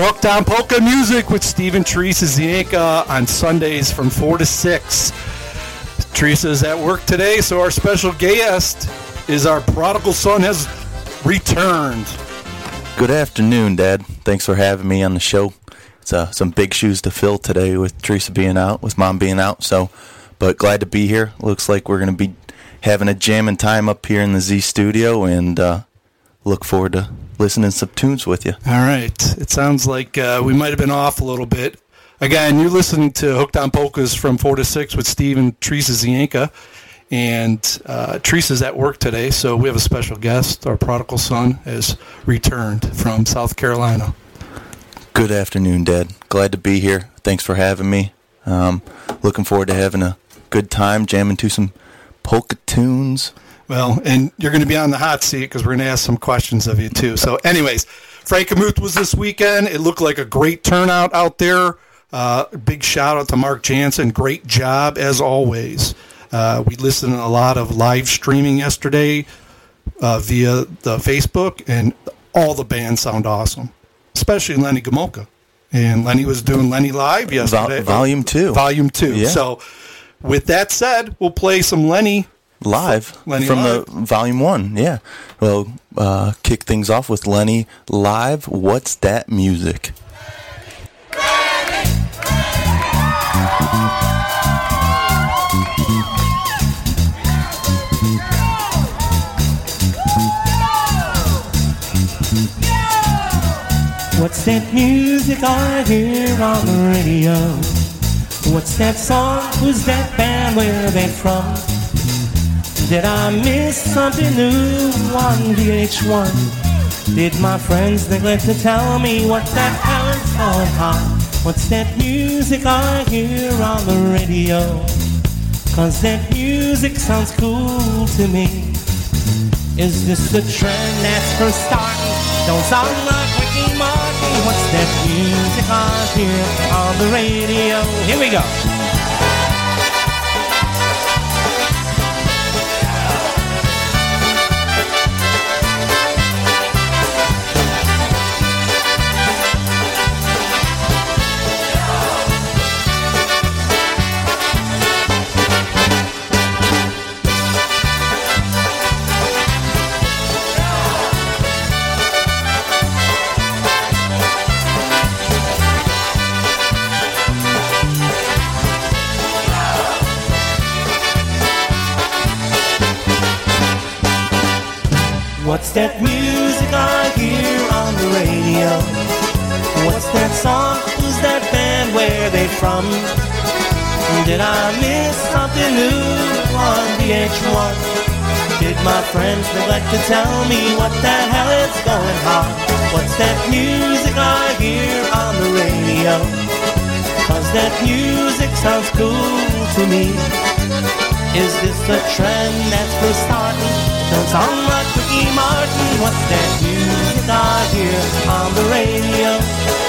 Hooked on polka music with Steve and Teresa Zienka on Sundays from 4 to 6. Teresa's at work today, so our special guest is our prodigal son has returned. Good afternoon, Dad. Thanks for having me on the show. It's uh, some big shoes to fill today with Teresa being out, with Mom being out. So, but glad to be here. Looks like we're going to be having a jamming time up here in the Z studio, and uh, look forward to listening to some tunes with you. All right. Sounds like uh, we might have been off a little bit. Again, you're listening to Hooked on Polkas from 4 to 6 with Steve and Teresa Zienka. And uh, Teresa's at work today, so we have a special guest. Our prodigal son has returned from South Carolina. Good afternoon, Dad. Glad to be here. Thanks for having me. Um, looking forward to having a good time jamming to some polka tunes. Well, and you're going to be on the hot seat because we're going to ask some questions of you too. So, anyways, Frankenmuth was this weekend. It looked like a great turnout out there. Uh, big shout out to Mark Jansen. Great job as always. Uh, we listened to a lot of live streaming yesterday uh, via the Facebook, and all the bands sound awesome, especially Lenny Gomolka. And Lenny was doing Lenny Live yesterday. volume two. Volume two. Yeah. So, with that said, we'll play some Lenny live Lenny from Live. the volume one. Yeah. Well, uh, kick things off with Lenny live. What's that music? What's that music I hear on the radio? What's that song? Who's that band? Where are they from? Did I miss something new on VH1? Did my friends neglect to tell me what that talent's all about? What's that music I hear on the radio? Cause that music sounds cool to me. Is this the trend that's first starting? Don't sound like Ricky Martin. What's that music I hear on the radio? Here we go. What's that music I hear on the radio? What's that song? Who's that band? Where they from? Did I miss something new on VH1? Did my friends neglect to tell me what the hell is going on? What's that music I hear on the radio? Cause that music sounds cool to me. Is this a trend that's for starting? Don't sound like Ricky Martin. What's that music I hear on the radio?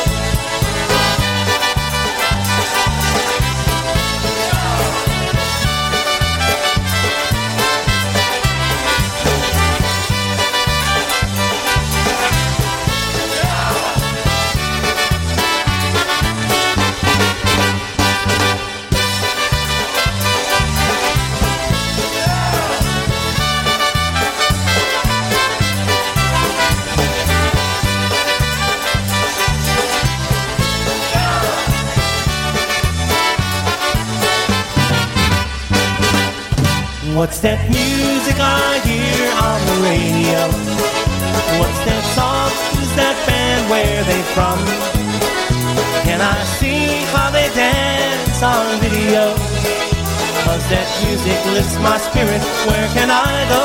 What's that music I hear on the radio? What's that song? Who's that band? Where they from? Can I see how they dance on video? Cause that music lifts my spirit. Where can I go?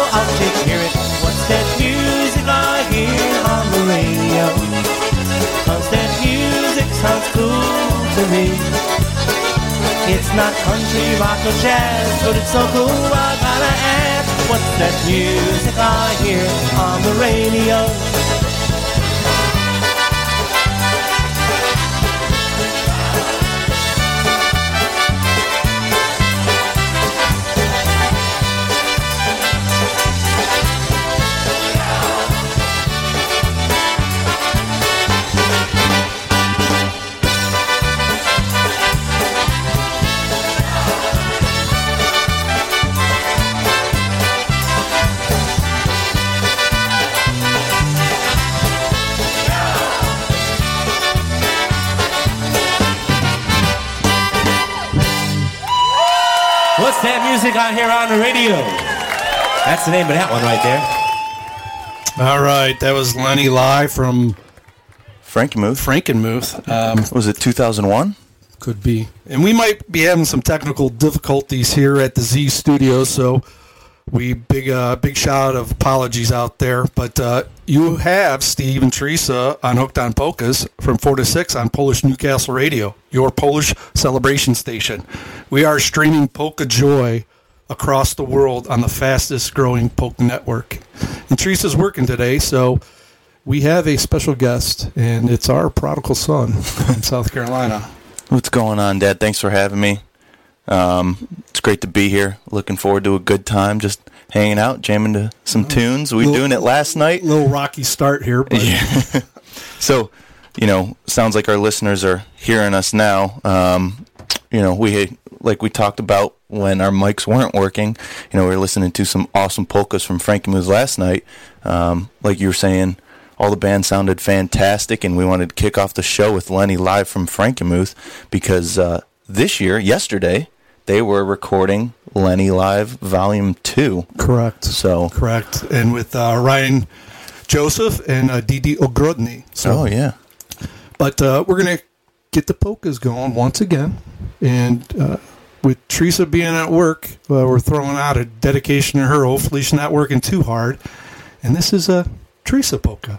Not country, rock, or jazz, but it's so cool I gotta ask, what's that music I hear on the radio? That music I hear on the radio? That's the name of that one right there. All right, that was Lenny live from Frankenmuth. Frankenmuth. Um, Was it 2001? could be, and we might be having some technical difficulties here at the Z Studio. So we big uh, big shout out of apologies out there. But uh, you have Steve and Teresa on Hooked on Polkas from four to six on Polish Newcastle Radio, your Polish celebration station. We are streaming Polka Joy across the world on the fastest growing polka network. And Teresa's working today, so we have a special guest, and it's our prodigal son from South Carolina. What's going on, Dad? Thanks for having me. Um, it's great to be here. Looking forward to a good time, just hanging out, jamming to some tunes. We Little- doing it last night. Little rocky start here, but So, you know, sounds like our listeners are hearing us now. Um, you know, we like we talked about when our mics weren't working. You know, we were listening to some awesome polkas from Frankenmuth last night. Um, like you were saying, all the band sounded fantastic, and we wanted to kick off the show with Lenny live from Frankenmuth because uh, this year, yesterday, they were recording Lenny Live Volume Two. correct. So, Correct. And with uh, Ryan Joseph and uh, Didi Ogrodny. So, oh yeah, But uh, we're going to get the polkas going once again. And uh, with Teresa being at work, uh, we're throwing out a dedication to her. Hopefully, she's not working too hard. And this is a Teresa polka.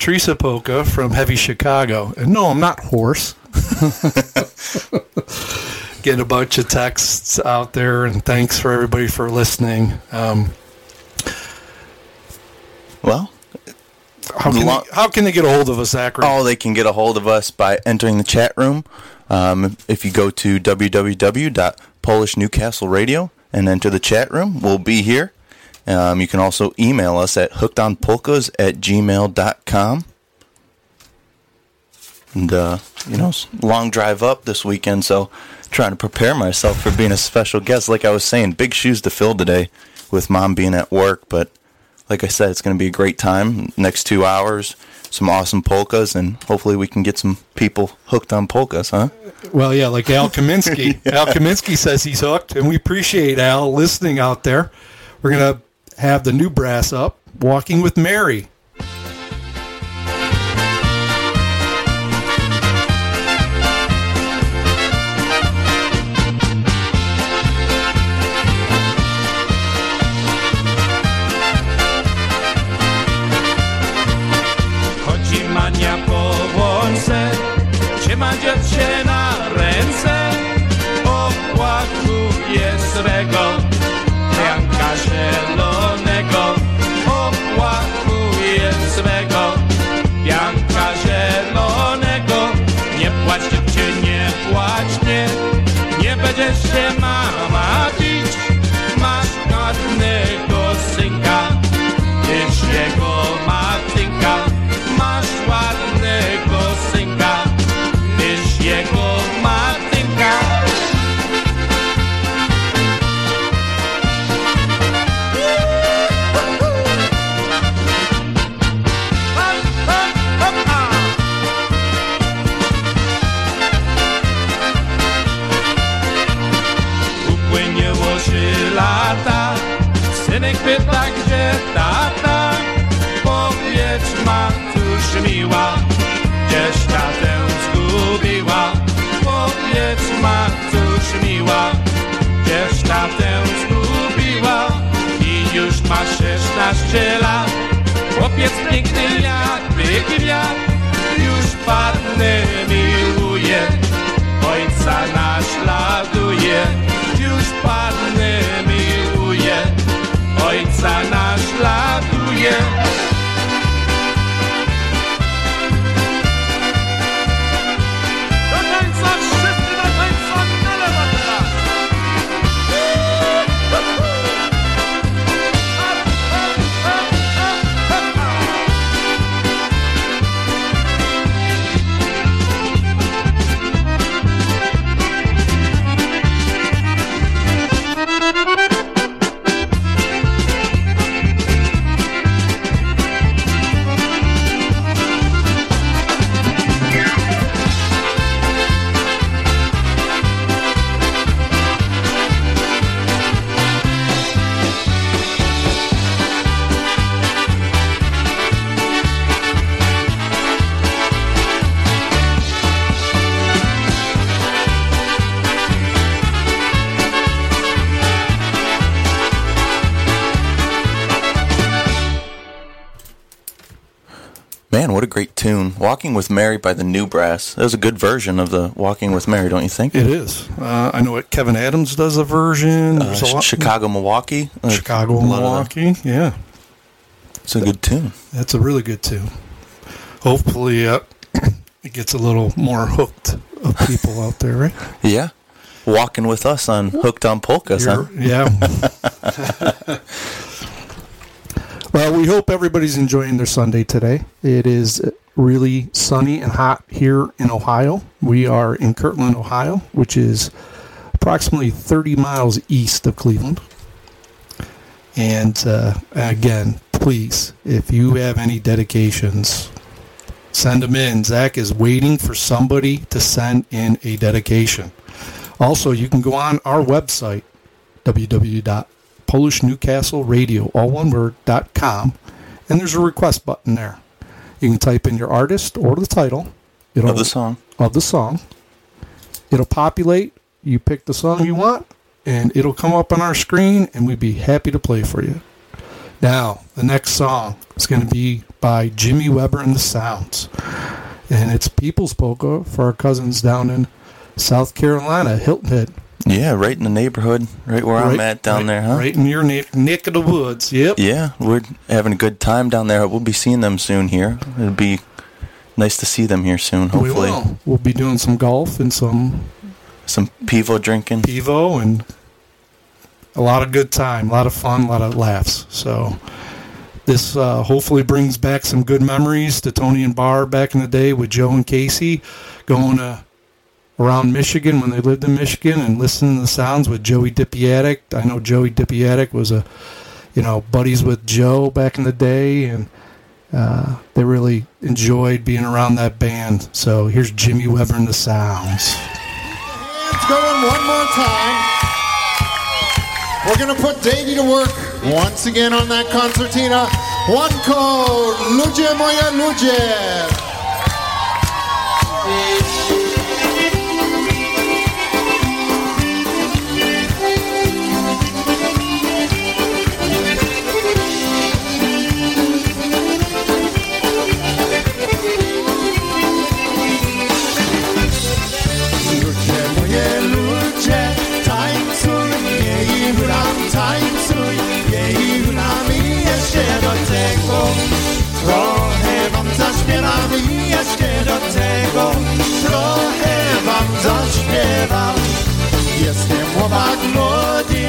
Teresa Polka from Heavy Chicago. And no, I'm not hoarse. Getting a bunch of texts out there, and thanks for everybody for listening. Um, Well, how, can Lo- they, how can they get a hold of us, Zachary? Oh, they can get a hold of us by entering the chat room. Um, if you go to www.polishnewcastleradio and enter the chat room, we'll be here. Um, you can also email us at hookedonpolkas at gmail.com. And, uh, you know, long drive up this weekend, so trying to prepare myself for being a special guest. Like I was saying, big shoes to fill today with mom being at work, but like I said, it's going to be a great time. Next two hours, some awesome polkas, and hopefully we can get some people hooked on polkas, huh? Well, yeah, like Al Kaminsky. Al Kaminsky says he's hooked, and we appreciate Al listening out there. We're going to have the new brass up, Walking with Mary. Chodzi mania po łące, trzyma dziewczę na lata. Synek pyta, gdzie tata? Powiedz matusz miła Gdzieś tatę zgubiła? Powiedz matusz miła Gdzieś tatę zgubiła? I już ma 16 lat. Chłopiec piękny jak kwiat Już panny miłuje Ojca naśladuje Już panny miłuje Ojca naśladuje Do Walking with Mary by the New Brass. That was a good version of the Walking with Mary, don't you think? It is. Uh, I know what Kevin Adams does a version. Uh, There's a lot- Chicago, Milwaukee. Chicago, a lot of the- Milwaukee. Yeah, It's a good tune. that's a really good tune. Hopefully, uh, it gets a little more hooked of people out there, right? Yeah. Walking with us on Hooked on Polkas, huh? Yeah. well, we hope everybody's enjoying their Sunday today. It is really sunny and hot here in Ohio. We are in Kirtland, Ohio, which is approximately 30 miles east of Cleveland. And uh, again, please, if you have any dedications, send them in. Zach is waiting for somebody to send in a dedication. Also, you can go on our website, www.polishnewcastleradio, all one word, dot com, and there's a request button there. You can type in your artist or the title it'll, Of the song. of the song. It'll populate. You pick the song you want, and it'll come up on our screen, and we'd be happy to play for you. Now, the next song is going to be by Jimmy Weber and the Sounds. And it's People's Polka for our cousins down in South Carolina, Hilton Head. Yeah, right in the neighborhood, right where I'm at down right- there, huh? Right in your ne- neck of the woods. Yep. Yeah, we're having a good time down there. We'll be seeing them soon here. It'll be nice to see them here soon. Hopefully, We will. We'll be doing some golf and some some pivo drinking. Evo and a lot of good time, a lot of fun, a lot of laughs. So this uh, hopefully brings back some good memories to Tony and Bar back in the day with Joe and Casey going uh, around Michigan when they lived in Michigan and listening to the sounds with Joey Dippiatic. I know Joey Dippiatic was a you know buddies with Joe back in the day and. Uh, they really enjoyed being around that band. So here's Jimmy Weber and the Sounds. Hands going one more time. We're going to put Davey to work once again on that concertina. One code, ludzie ludzie. Ludzie jeszcze do tego. Trochę wam zaśpiewam. Jestem chłopak młody,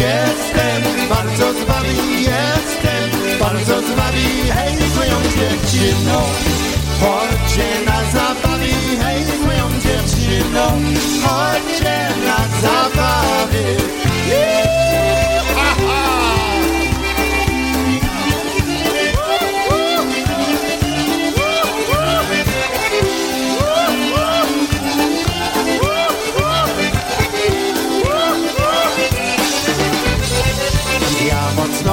jestem bardzo zbawi, jestem bardzo zbawi, hej, moją dziewczyną. Chodźcie na zabawy, hej, moją dziewczyną. Chodźcie na zabawy.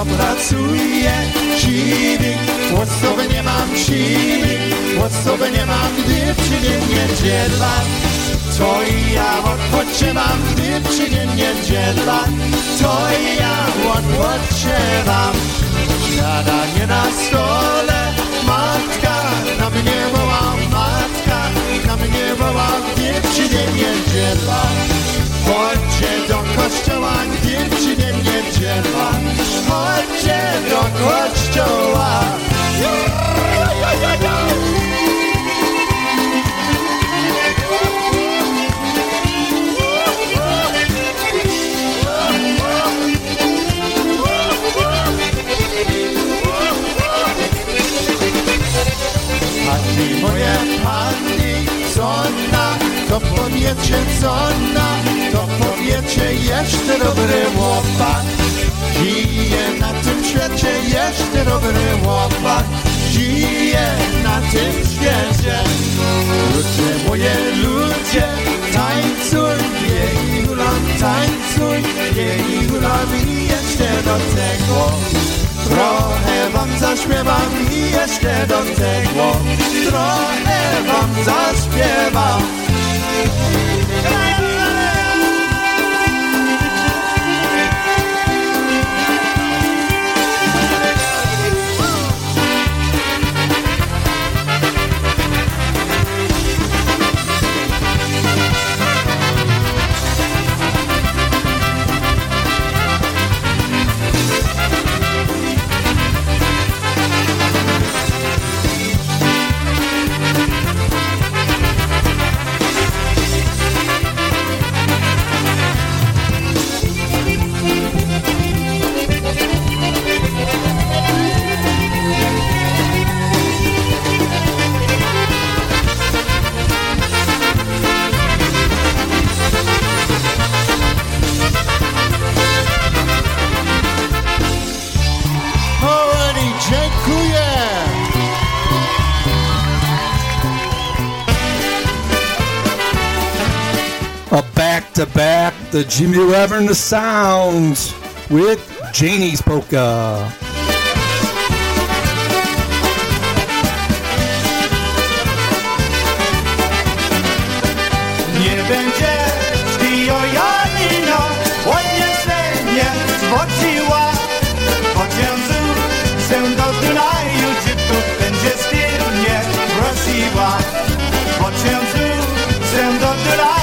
Pracuję, siwy, głosowy nie mam siwy, głosowy nie mam, gdy przyjdzie niedziela. To i ja odpoczywam, gdy przyjdzie niedziela. To i ja odpoczywam. Śniadanie na stole, matka na mnie woła, matka na mnie woła, gdy przyjdzie niedziela. Chodźcie do kościoła, nikt ci nie będzie pan. Chodźcie do kościoła. Ja, moje, pan to powiecie co na, to powiecie jeszcze dobry łopak. Żyje na tym świecie jeszcze dobry łopak. Żyje na tym świecie. Ludzie moje ludzie, tańcuj, jej hulam, tańcuj, jej hulam i jeszcze do tego. Trochę wam zaśpiewam i jeszcze do tego Trochę wam zaśpiewam Alrighty, to back the Jimmy Weber and Sounds with Janie's Polka. Nie będzie się do Dunaju, czy będzie prosiła. Się do Dunaju.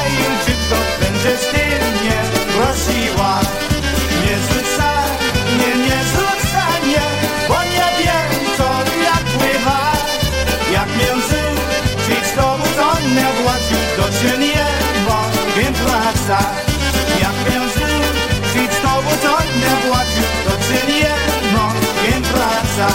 srca Jak między świczną uczonie płaci To czyni jedno, kim praca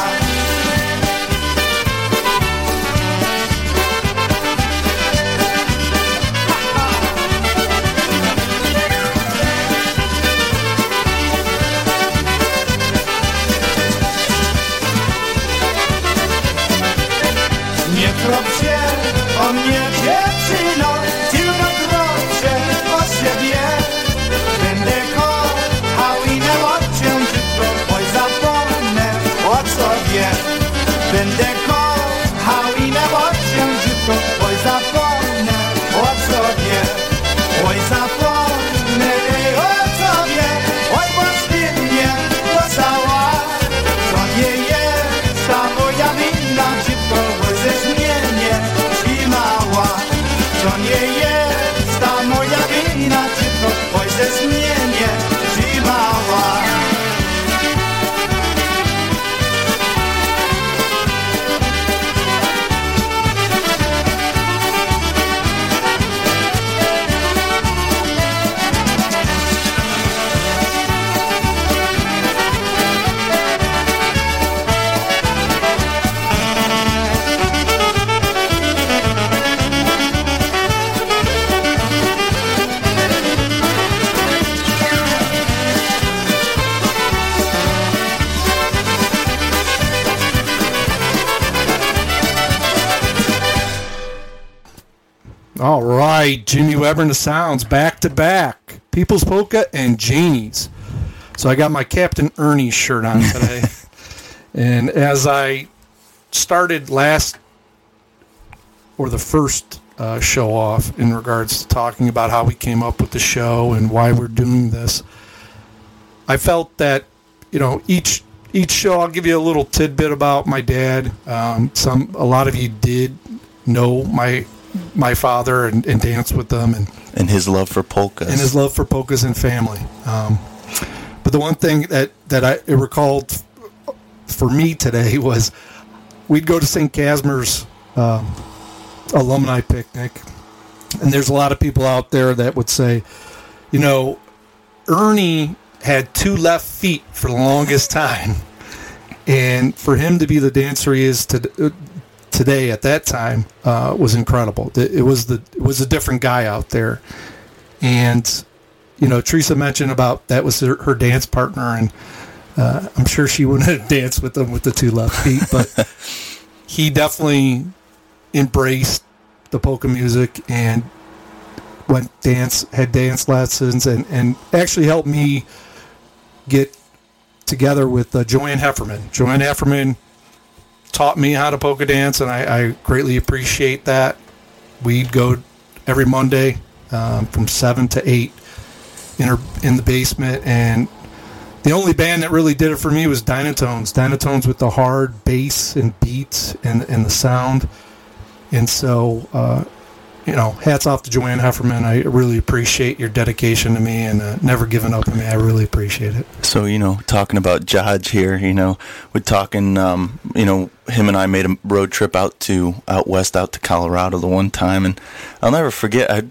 Nie trop się o mnie Weber and the Sounds back to back. People's Polka and Janie's. So I got my Captain Ernie shirt on today. and as I started last or the first uh, show off in regards to talking about how we came up with the show and why we're doing this, I felt that you know each each show I'll give you a little tidbit about my dad. Um, some a lot of you did know my my father and, and dance with them and And his love for polkas. and his love for polkas and family. Um, but the one thing that that I it recalled for me today was we'd go to St. Casimir's um, alumni picnic, and there's a lot of people out there that would say, you know, Ernie had two left feet for the longest time, and for him to be the dancer he is to, today at that time uh, was incredible. It it was the it was a different guy out there, and you know Teresa mentioned about that was her, her dance partner, and uh, I'm sure she wouldn't have danced with him with the two left feet, but he definitely embraced the polka music and went dance had dance lessons and and actually helped me get together with uh, Joanne Hefferman. Joanne Hefferman taught me how to polka dance, and I, I greatly appreciate that. We'd go every Monday um, from seven to eight in her in the basement, and the only band that really did it for me was Dynatones. Dynatones with the hard bass and beats and and the sound, and so. Uh, you know, hats off to Joanne Hefferman. I really appreciate your dedication to me and uh, never giving up on me. I really appreciate it. So you know, talking about Judge here, you know, we're talking. Um, you know, him and I made a road trip out to out west, out to Colorado the one time, and I'll never forget. I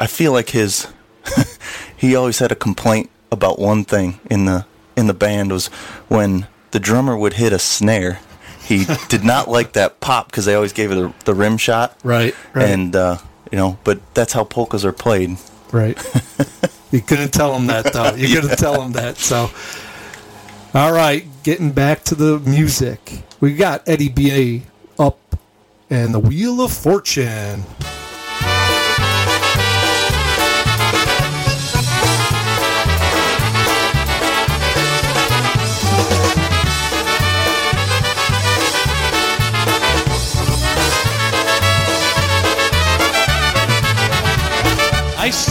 I feel like his he always had a complaint about one thing in the in the band was when the drummer would hit a snare. He did not like that pop because they always gave it a, the rim shot, Right, right. and uh, you know, but that's how polkas are played. Right. you couldn't tell him that, though. You couldn't tell him that. So, all right, getting back to the music. We got Eddie B. up and the Wheel of Fortune.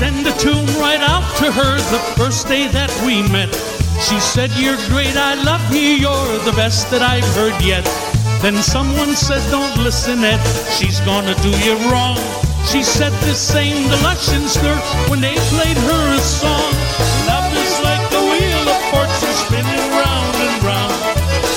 Send a tune right out to her the first day that we met. She said, You're great, I love you, you're the best that I've heard yet. Then someone said, Don't listen, Ed, she's gonna do you wrong. She said the same to Lushingster when they played her a song. Love is like the wheel of fortune spinning round and round.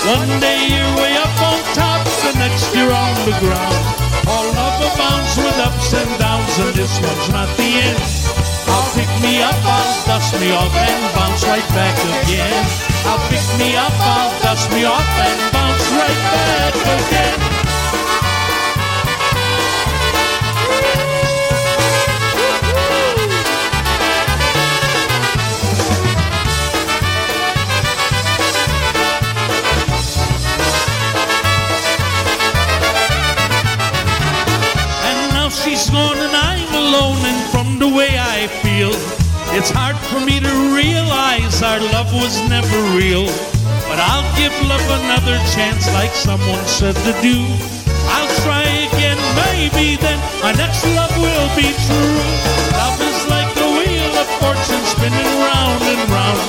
One day you're way up on top, the next you're on the ground. All love abounds with ups and downs, and this one's not the end. I'll pick me up, I'll dust me off, and bounce right back again. I'll pick me up, I'll dust me off, and bounce right back again. She's gone I feel. It's hard for me to realize our love was never real. But I'll give love another chance like someone said to do. I'll try again, maybe then my next love will be true. Love is like the wheel of fortune spinning round and round.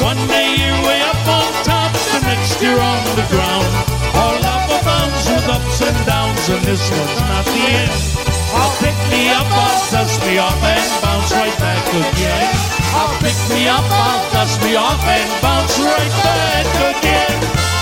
One day you're way up on top, the next you're on the ground. All love abounds with ups and downs and this one's not the end I'll pick me up, I'll dust me off and bounce right back again. I'll pick me up, I'll dust me off and bounce right back again.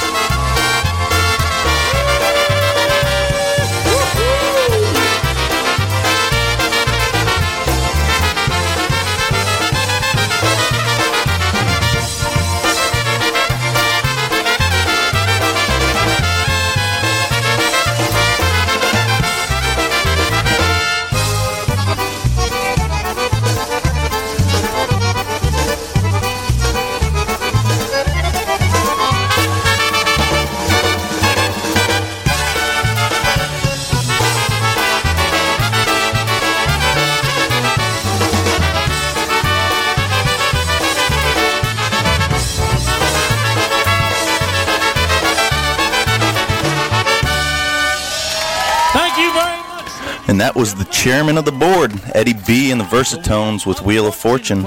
That was the chairman of the board, Eddie B. and the Versatones with Wheel of Fortune.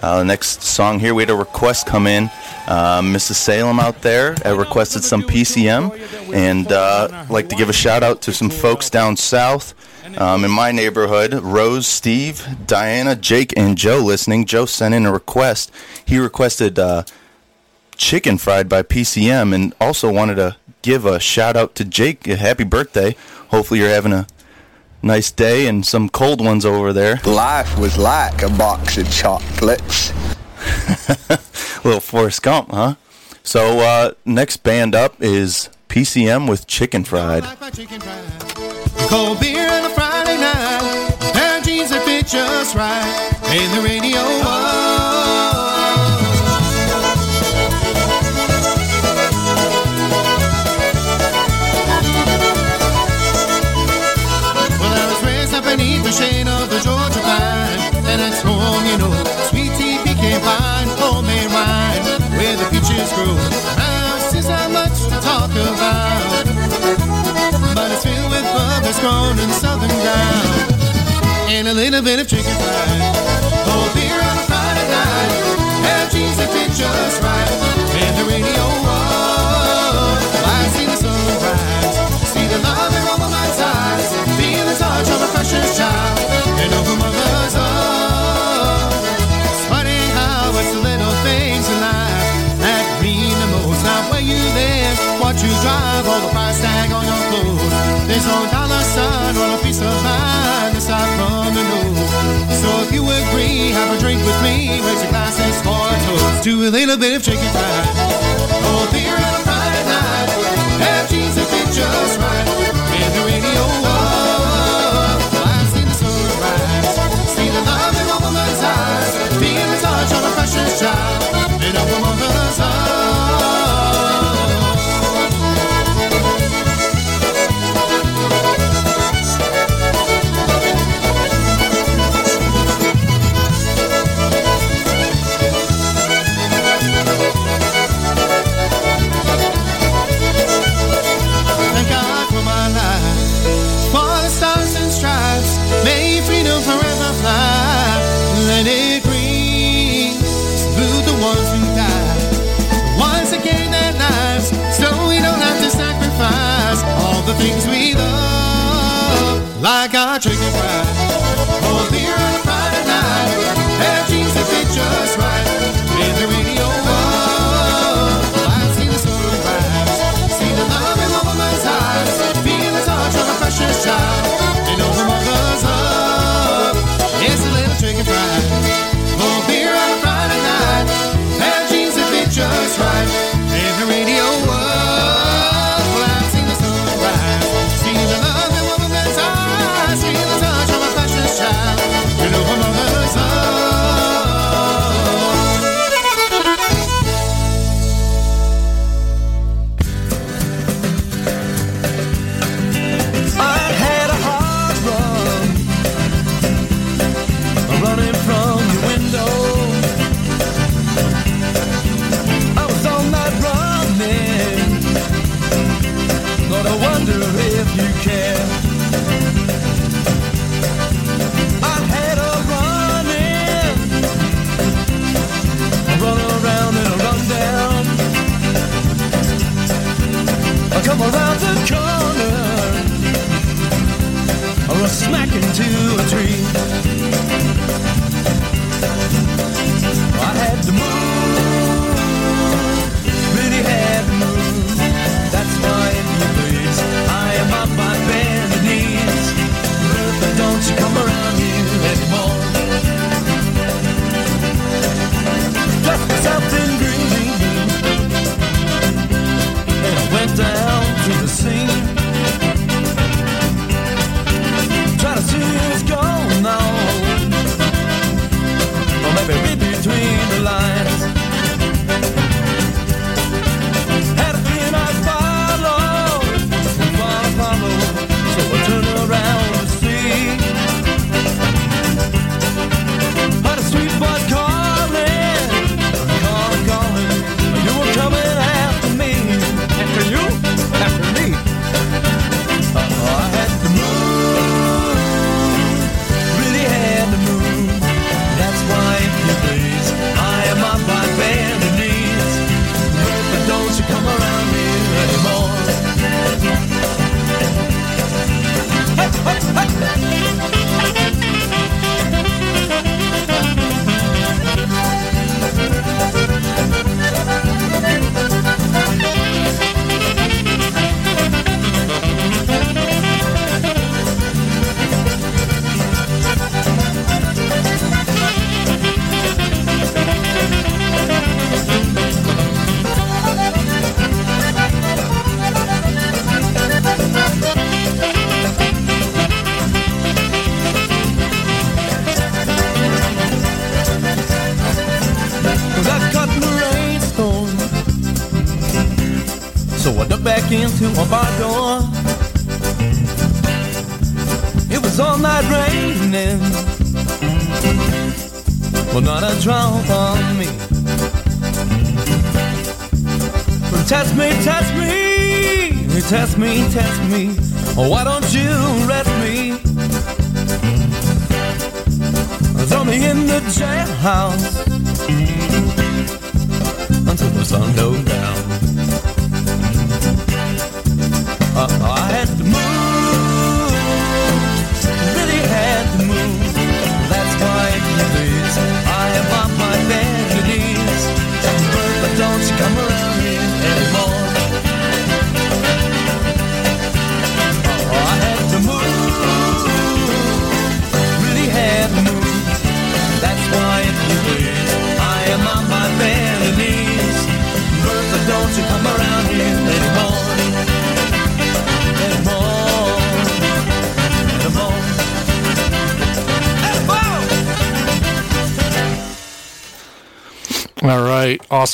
Uh, next song here, we had a request come in. Uh, Mrs. Salem out there uh, requested some PCM. And uh, like to give a shout out to some folks down south. Um, in my neighborhood, Rose, Steve, Diana, Jake, and Joe listening. Joe sent in a request. He requested uh, chicken fried by PCM and also wanted to give a shout out to Jake. Happy birthday. Hopefully, you're having a nice day and some cold ones over there. Life was like a box of chocolates. Little Forrest Gump, huh? So, uh, next band up is PCM with Chicken Fried. Cold beer on a Friday night. Pair of jeans that fit just right. And the radio. The shade of the Georgia pine. And it's home, you know. Sweet tea, pecan pie, homemade wine. Where the peaches grow. Now, since not much to talk about. But it's filled with bubbles grown in southern ground. And a little bit of chicken fried. Cold beer on a Friday night. Have cheese that fit just right. And the radio on. I see the sunrise. See the love child. And over mother's love. It's funny how it's the little things in life that mean the most. Not where you live, what you drive, or the price tag on your clothes. There's no dollar sign or a piece of mind aside from the nose. So if you agree, have a drink with me. Raise your glasses for a toast to a little bit of chicken fried. Cold beer on a Friday night. Have cheese that just right. Things we love. Like our chicken fried.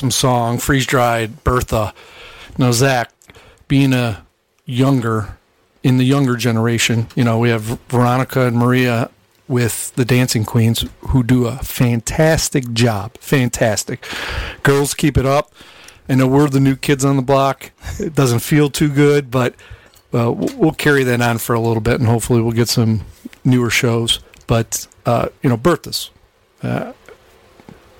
Awesome song, freeze dried, Bertha. Now, Zach, being a younger, in the younger generation, you know, we have Veronica and Maria with the Dancing Queens who do a fantastic job. Fantastic. Girls, keep it up. I know we're the new kids on the block. It doesn't feel too good, but uh, we'll carry that on for a little bit and hopefully we'll get some newer shows. But, uh, you know, Bertha's. Uh,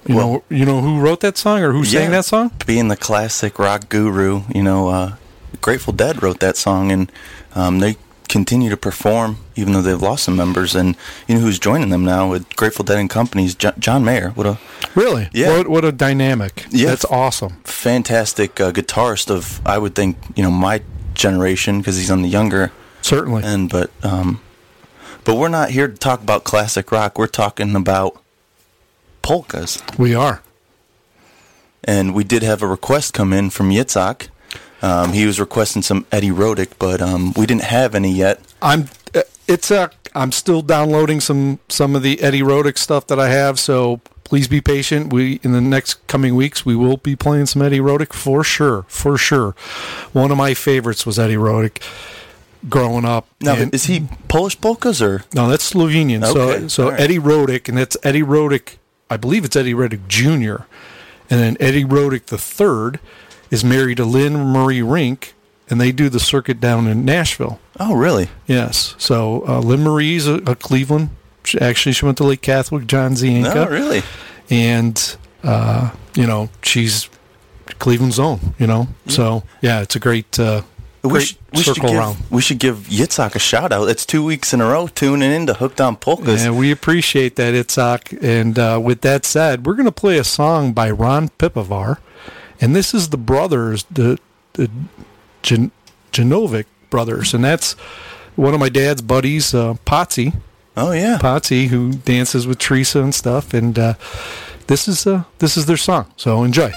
you know, you know who wrote that song or who sang Yeah. that song? Being the classic rock guru, you know, uh, Grateful Dead wrote that song, and um, they continue to perform even though they've lost some members. And you know who's joining them now with Grateful Dead and companies? Jo- John Mayer. What a Really? Yeah. What, what a dynamic. Yeah. That's awesome. fantastic uh, guitarist of I would think you know my generation because he's on the younger Certainly. And But um, but we're not here to talk about classic rock. We're talking about polkas. We are. and we did have a request come in from Yitzhak. Um, he was requesting some Eddie Rodick, but um, we didn't have any yet. I'm. uh, It's a. I'm still downloading some some of the Eddie Rodick stuff that I have. So please be patient. We in the next coming weeks we will be playing some Eddie Rodick for sure. For sure. One of my favorites was Eddie Rodick. Growing up, Now, And- is he Polish polkas or? No, that's Slovenian. Okay, So so right. Eddie Rodick, and that's Eddie Rodick. I believe it's Eddie Rodick Jr. And then Eddie Rodick III is married to Lynn Marie Rink, and they do the circuit down in Nashville. Oh, really? Yes. So uh, Lynn Marie's a, a Cleveland. She, actually, she went to Lake Catholic. John Zienka. No, really. And uh, you know she's Cleveland's own. You know. So yeah, it's a great. Uh, We should, we should give around. we should give Yitzhak a shout out. It's two weeks in a row tuning into Hooked on Polkas. And we appreciate that, Itzhak. And uh, with that said, we're going to play a song by Ron Pivovar. And this is the brothers, the, the Gen- Genovic brothers. And that's one of my dad's buddies, uh, Potsy. Oh, yeah. Potsy, who dances with Teresa and stuff. And uh, this is uh, this is their song. So enjoy.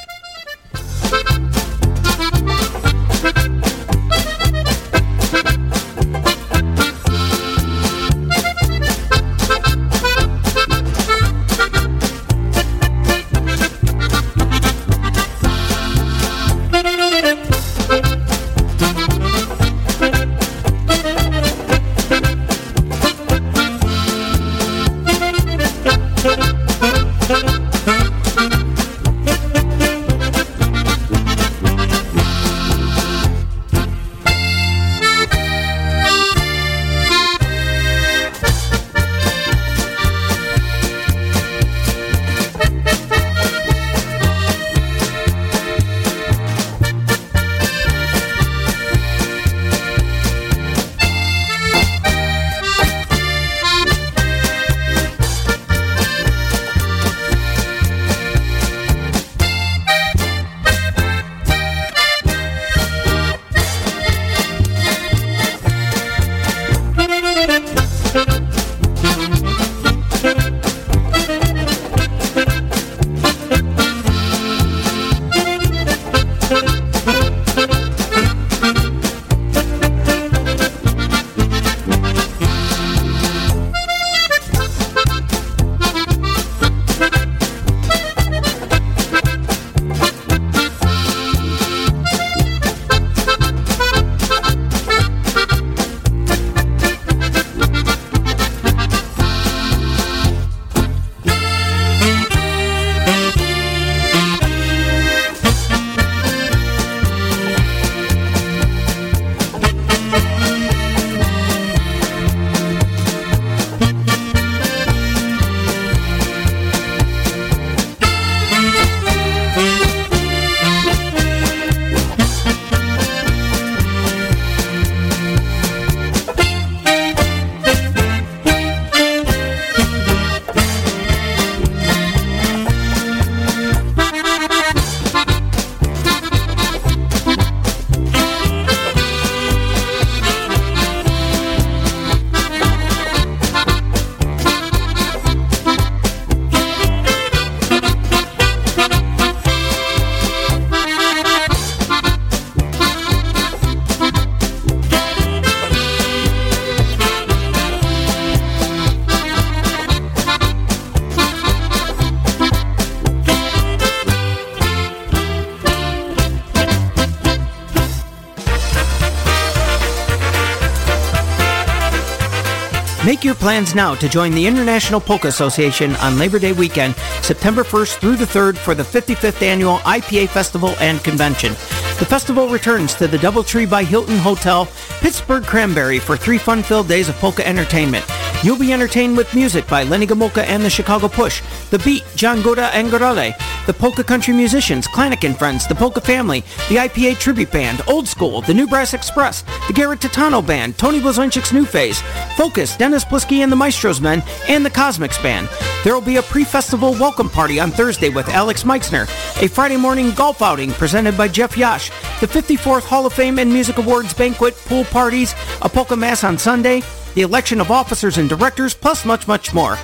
Plans now to join the International Polka Association on Labor Day weekend, September 1st through the 3rd for the 55th annual IPA Festival and Convention. The festival returns to the Doubletree by Hilton Hotel, Pittsburgh Cranberry for three fun-filled days of polka entertainment. You'll be entertained with music by Lenny Gomulka and the Chicago Push, The Beat, John Goda and Gorale, the Polka Country Musicians, Klanik and Friends, the Polka Family, the IPA Tribute Band, Old School, the New Brass Express, the Garrett Titano Band, Tony Blazonczyk's New Phase, Focus, Dennis Polisky and the Maestros Men, and the Cosmics Band. There will be a pre-festival welcome party on Thursday with Alex Meixner, a Friday morning golf outing presented by Jeff Yash, the 54th Hall of Fame and Music Awards banquet, pool parties, a polka mass on Sunday, the election of officers and directors, plus much, much more.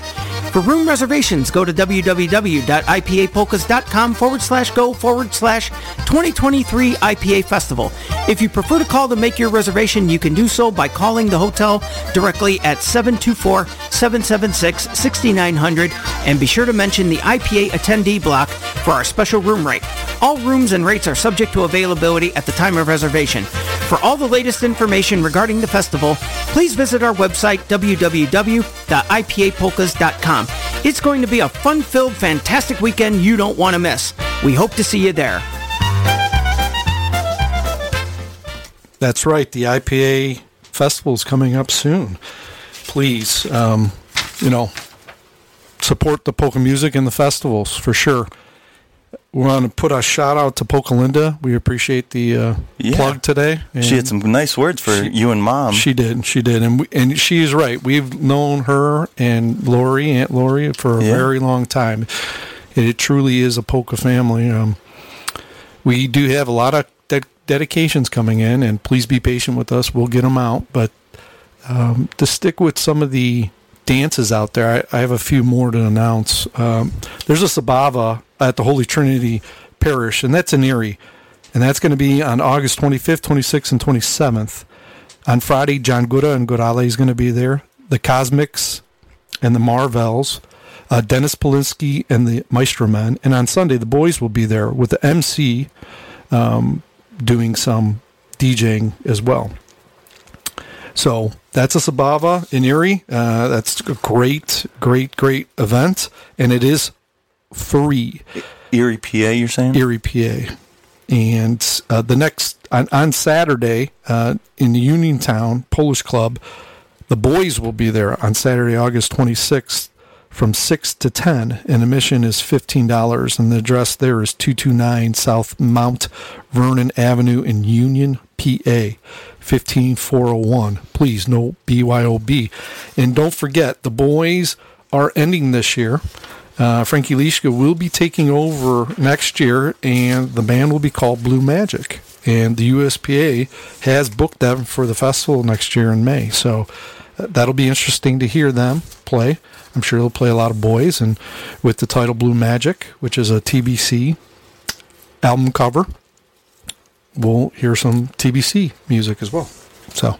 For room reservations, go to www.ipapolkas.com forward slash go forward slash 2023 IPA Festival. If you prefer to call to make your reservation, you can do so by calling the hotel directly at 724-776-6900 and be sure to mention the IPA attendee block for our special room rate. All rooms and rates are subject to availability at the time of reservation. For all the latest information regarding the festival, please visit our website www.ipapolkas.com. It's going to be a fun-filled, fantastic weekend you don't want to miss. We hope to see you there. That's right. The IPA festival is coming up soon. Please, um, you know, support the polka music and the festivals for sure. We want to put a shout out to Polka Linda. We appreciate the uh, Yeah. plug today. She had some nice words for you and mom. She did. She did, and we, and she is right. We've known her and Lori, Aunt Lori, for a Yeah. very long time. It, it truly is a polka family. Um, we do have a lot of de- dedications coming in, and please be patient with us. We'll get them out, but um, to stick with some of the dances out there, I, I have a few more to announce. Um, there's a Zabawa at the Holy Trinity Parish, and that's in Erie, and that's going to be on August 25th, 26th, and 27th. On Friday, John Guda and Godale is going to be there. The Cosmics and the Marvels, uh, Dennis Polisky and the Maestro Men, and on Sunday the boys will be there with the MC um, doing some DJing as well. So that's a Zabawa in Erie. Uh, that's a great, great, great event, and it is free. Erie, PA, you're saying? Erie, PA. And uh, the next on, on Saturday uh, in the Uniontown Polish Club, the boys will be there on Saturday, August 26th from 6 to 10 and admission is $15 and the address there is 229 south mount vernon avenue in union pa 15401 please no byob and don't forget the boys are ending this year. Uh, frankie lishka will be taking over next year and the band will be called blue magic. And the uspa has booked them for the festival next year in may. So that'll be interesting to hear them play. I'm sure they'll play a lot of boys, and with the title Blue Magic, which is a TBC album cover, we'll hear some TBC music as well. So,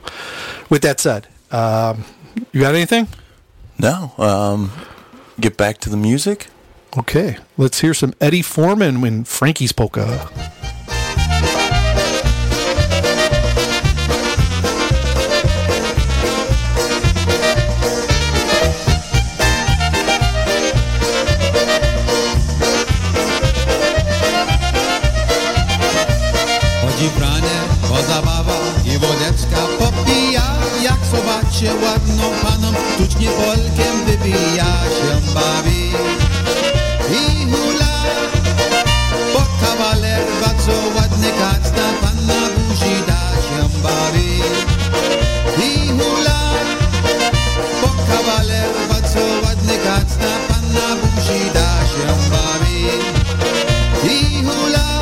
with that said, um, you got anything? No. Um, get back to the music. Okay, let's hear some Eddie Forman when Frankie's polka. Zobaczy ładną paną, tucznie polkiem wybija się bawi. I hula, bo kawaler bardzo ładny każda panna buzi da się bawi. I hula, bo kawaler bardzo ładny każda panna buzi da się bawi. I hula,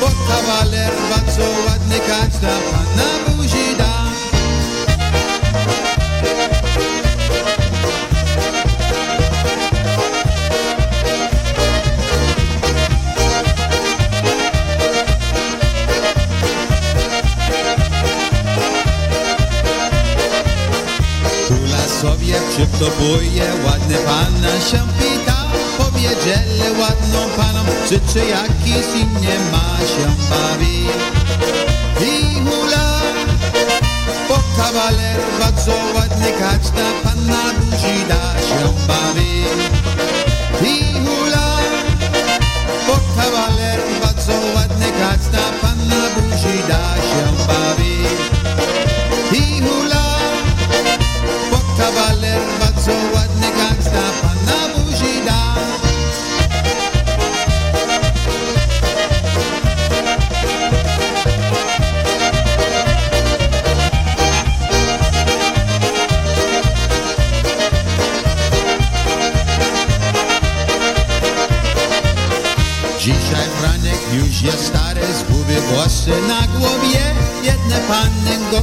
bo kawaler bardzo ładny każda panna buzi sobie przyktopuje, ładny pana się pita Powiedzieli ładną panom, życzy jakiś inny ma się bawi I hula, bo kawaler bardzo ładny kaczta panna buzi da się bawi. I trzy na głowie, jedne pannę go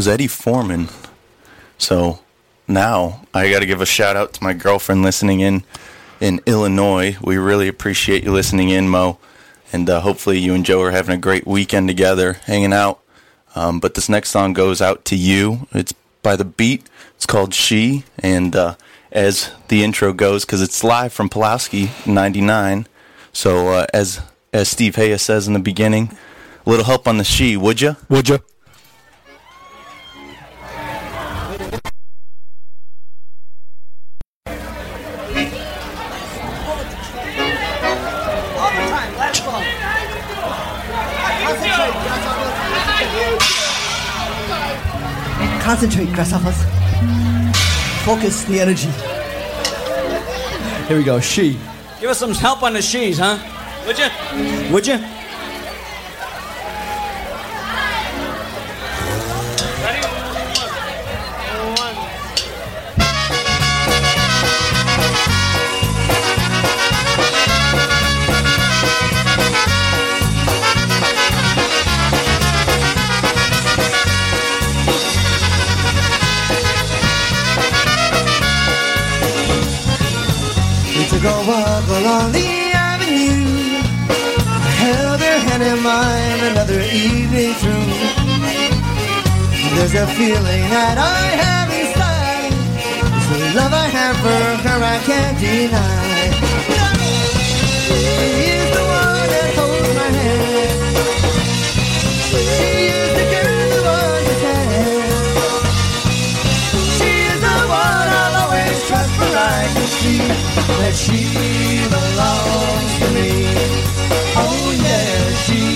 was Eddie Forman. So now I got to give a shout out to my girlfriend listening in in Illinois. We really appreciate you listening in, Mo, and uh, hopefully you and Joe are having a great weekend together, hanging out. Um, but this next song goes out to you. It's by the Beat. It's called She, and uh, as the intro goes, because it's live from Pulaski '99. So uh, as as Steve Hayes says in the beginning, a little help on the She, would you? Would you? Concentrate, grasshoppers. Focus the energy. Here we go. She. Give us some help on the she's, huh? Would you? Would you? There's a feeling that I have inside. It's the love I have for her I can't deny. She is the one that holds my hand. She is the girl who understands. She is the one I'll always trust for I can see that she belongs to me. Oh yeah, she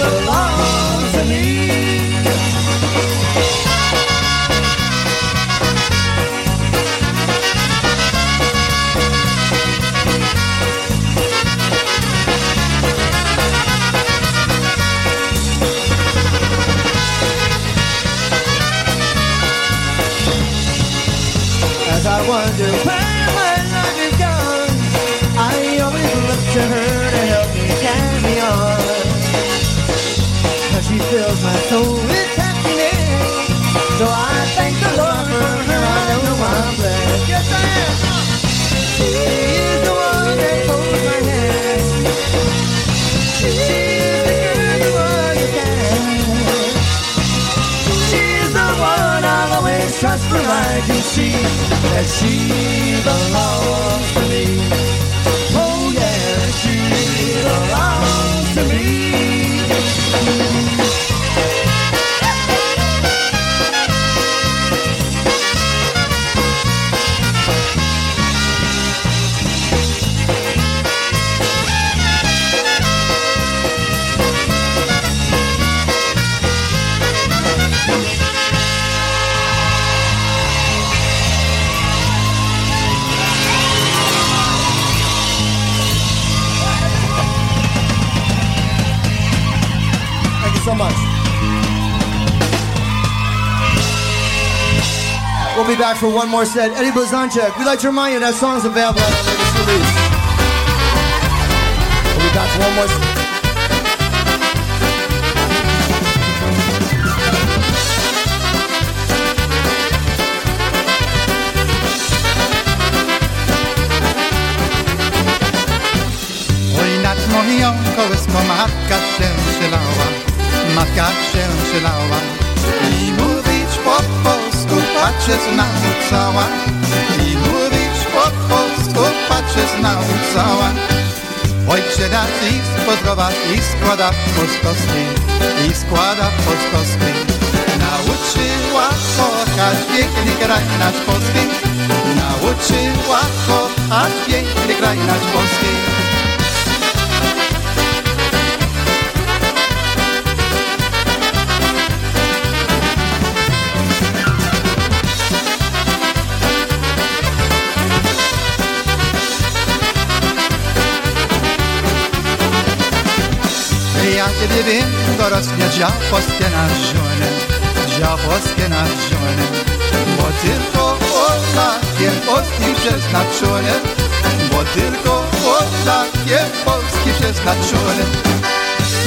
belongs to me. I wonder where Trust for I can see that she belongs to me. be back for one more set. Eddie Blazonczyk, we'd like to remind you that song is available on the latest release. We'll be back for one more set. Mohianko, es kommer hacka sen, selawa, macka sen, selawa. Patrzeć nauczała. I mówić po polsku, patrzeć nauczała. Ojcze na list pozdrowa i składa polskowski, i składa polskowski. Nauczyła kochać piękny kraj nasz polski, nauczyła kochać piękny kraj nasz polski. ببین درست که جا پاس کنار جونه جا پاس کنار جونه Bo tylko ona wie polski przeznaczony Bo tylko ona wie polski przeznaczony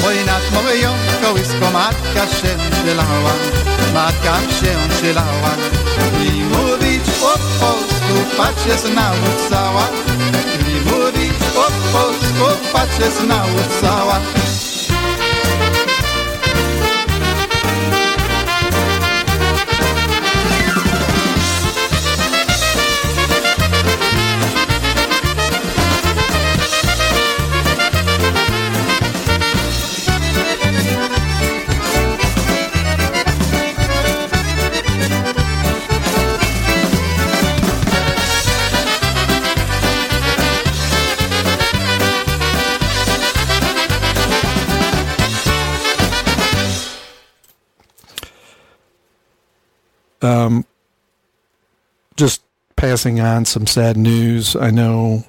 Oj nad moją kołyską matka się przylała Matka się przylała I mówić po polsku patrzę nauczała I mówić po polsku patrzę nauczała passing on some sad news. I know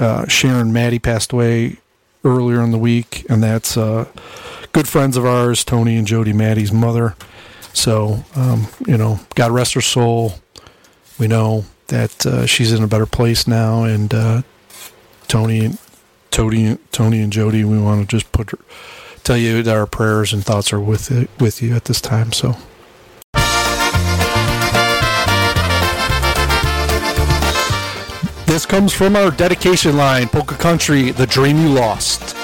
uh, Sharon Maddie passed away earlier in the week, and that's uh, good friends of ours, Tony and Jody Maddie's mother. So, um, you know, God rest her soul. We know that uh, she's in a better place now, and uh, Tony, Tony, Tony, and Jody, we want to just put her, tell you that our prayers and thoughts are with it, with you at this time. So. This comes from our dedication line, Polka Country, The Dream You Lost.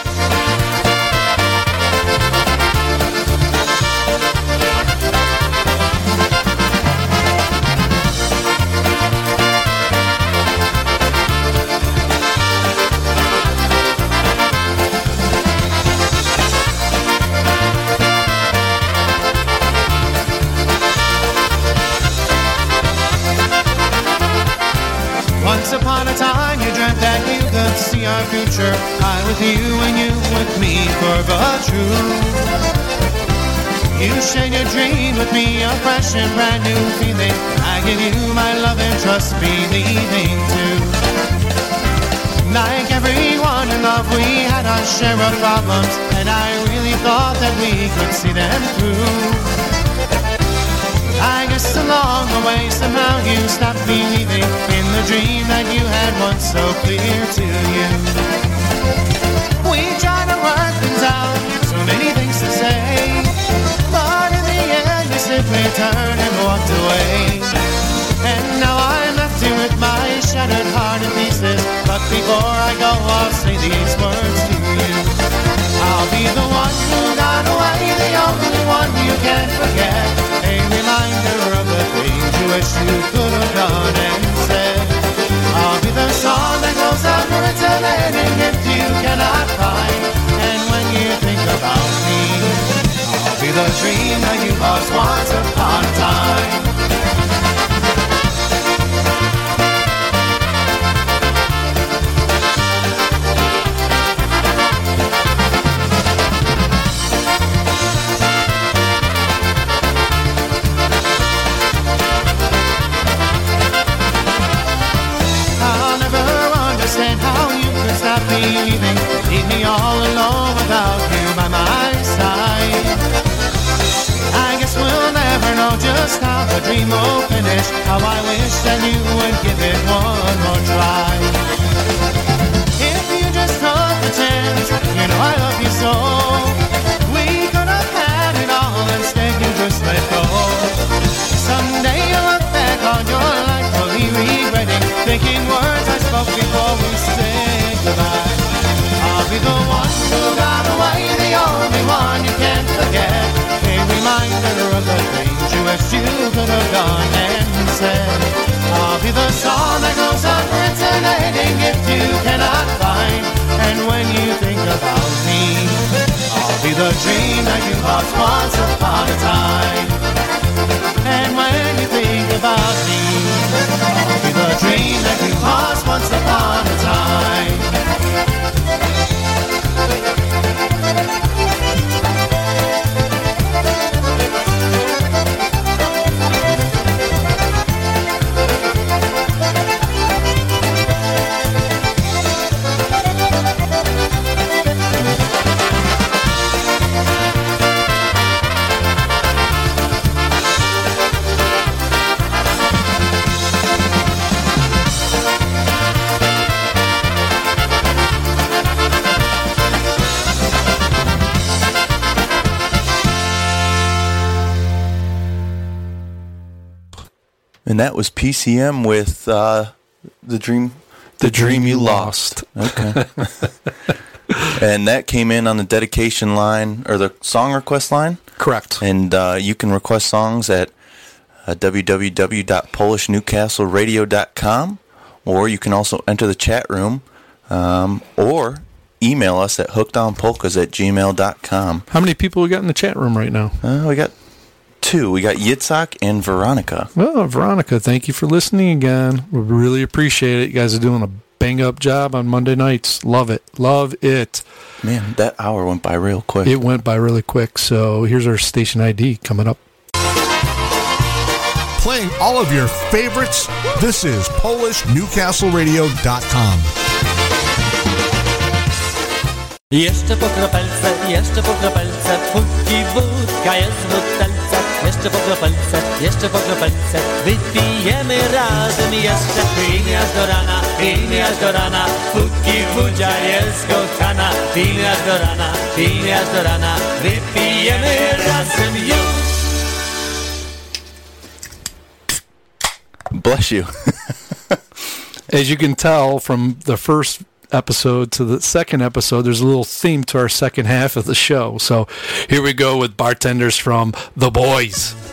Could see our future. I with you and you with me for the truth. You shared your dream with me, a fresh and brand new feeling. I give you my love and trust, believing too. Like everyone in love, we had our share of problems, and I really thought that we could see them through. I guess along the way somehow you stopped believing in the dream that you had once so clear to you. We tried to work things out, so many things to say, but in the end you simply turned and walked away. And now I'm left here with my shattered heart in pieces, but before I go I'll say these words to you. I'll be the one who got away, the only one you can't forget. A reminder of the things you wish you could have done and said. I'll be the song that goes on written any gift you cannot find. And when you think about me, I'll be the dream that you lost once upon a time. Believing. Leave me all alone without you by my side. I guess we'll never know just how the dream will finish. How I wish that you would give it one more try. If you just took the chance, you know I love you so. We could have had it all, instead you just let go. Someday you'll look back on your life, fully regretting, thinking words I spoke before we said goodbye. I'll be the one who got away, the only one you can't forget. A reminder of the things you wish you could have done and said. I'll be the song that goes on resonating if you cannot find. And when you think about me, I'll be the dream that you lost once upon a time. And when you think about me, I'll be the dream that you lost once upon a time. That was PCM with uh, the dream, the, dream, you lost. Okay. and that came in on the dedication line or the song request line. Correct. And uh, you can request songs at uh, www.polishnewcastleradio.com, or you can also enter the chat room, um, or email us at hookedonpolkas at gmail.com. How many people we got in the chat room right now? Uh, we got two. We got Yitzhak and Veronica. Well, Veronica, thank you for listening again. We really appreciate it. You guys are doing a bang up job on Monday nights. Love it. Love it. Man, that hour went by real quick. It went by really quick. So here's our station ID coming up. Playing all of your favorites. This is PolishNewcastleRadio.com. Jeszcze po kropelce, jeszcze po kropelce, póki wódka jest w butelce. Jeszcze po kropelce, jeszcze po kropelce, wypijemy razem jeszcze. Aż do rana, aż do rana, wódzia jest kochana. Aż do rana, aż do rana, wypijemy razem już. Bless you. As you can tell from the first episode to the second episode, there's a little theme to our second half of the show. So here we go with bartenders from The Boys.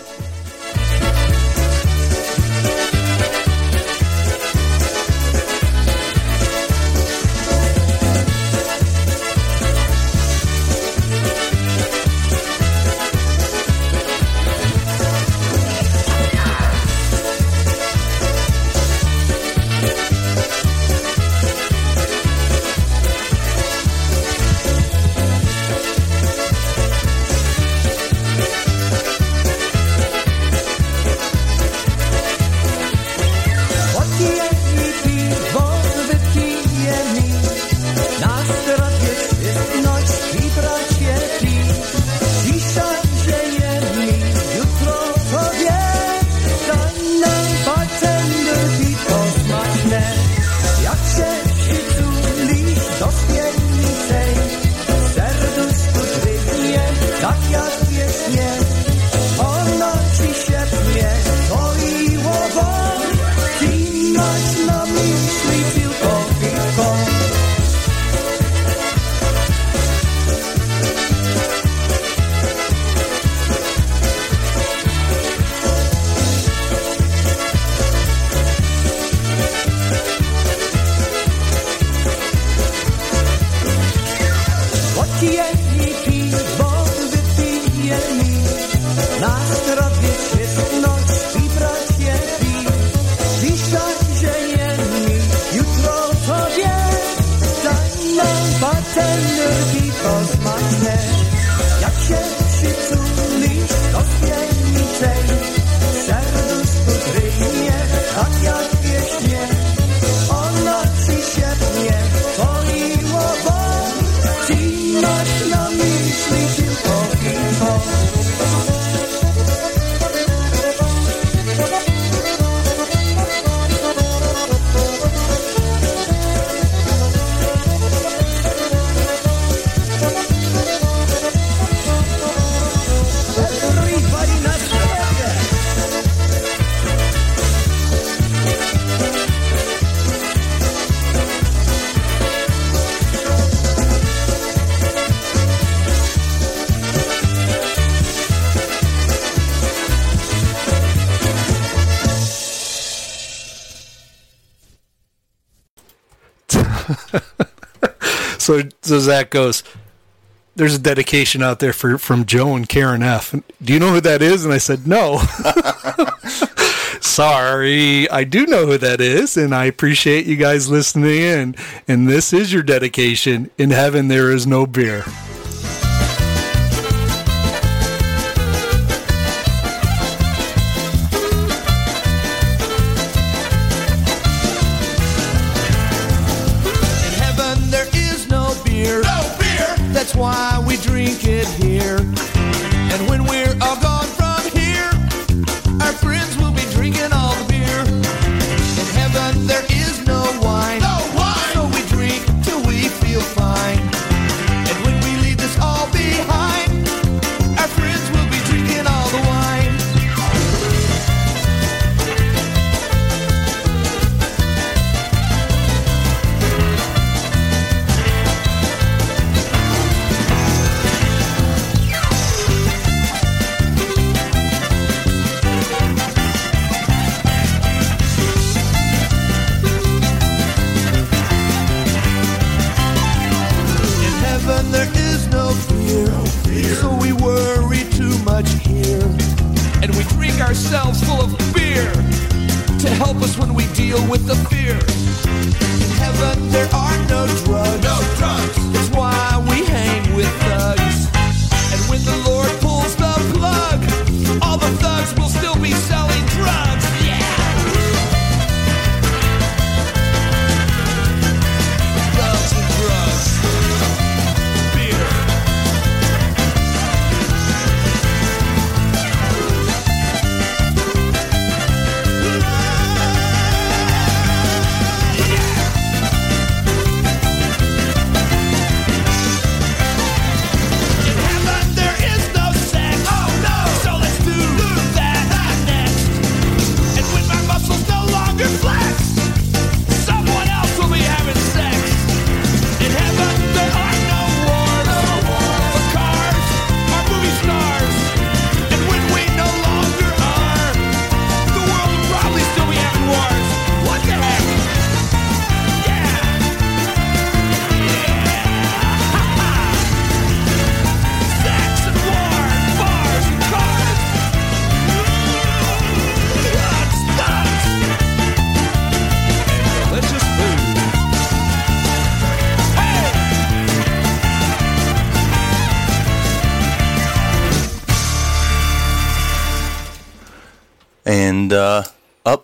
that goes, there's a dedication out there for from Joe and Karen F. Do you know who that is? And I said, no. Sorry, I do know who that is, and I appreciate you guys listening in. And this is your dedication. In heaven, there is no beer.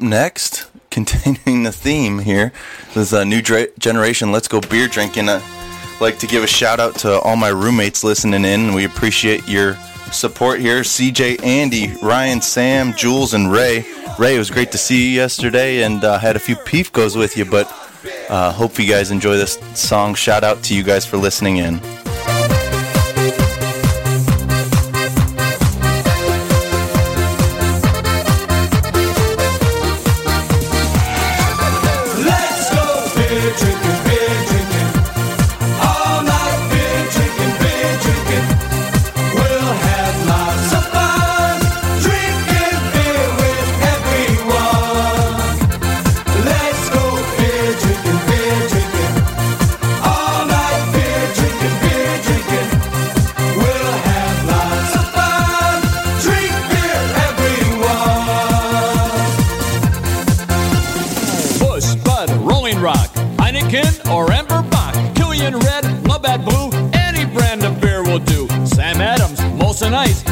next, continuing the theme here, this a new dra- generation Let's Go Beer Drinking. Uh, like to give a shout out to all my roommates listening in. We appreciate your support here. CJ, Andy, Ryan, Sam, Jules, and Ray. Ray, it was great to see you yesterday and uh, had a few peef goes with you, but uh, hope you guys enjoy this song. Shout out to you guys for listening in. Rock, Heineken, or Amber Bock. Killian Red, Labatt Blue, any brand of beer will do. Sam Adams, Molson Ice,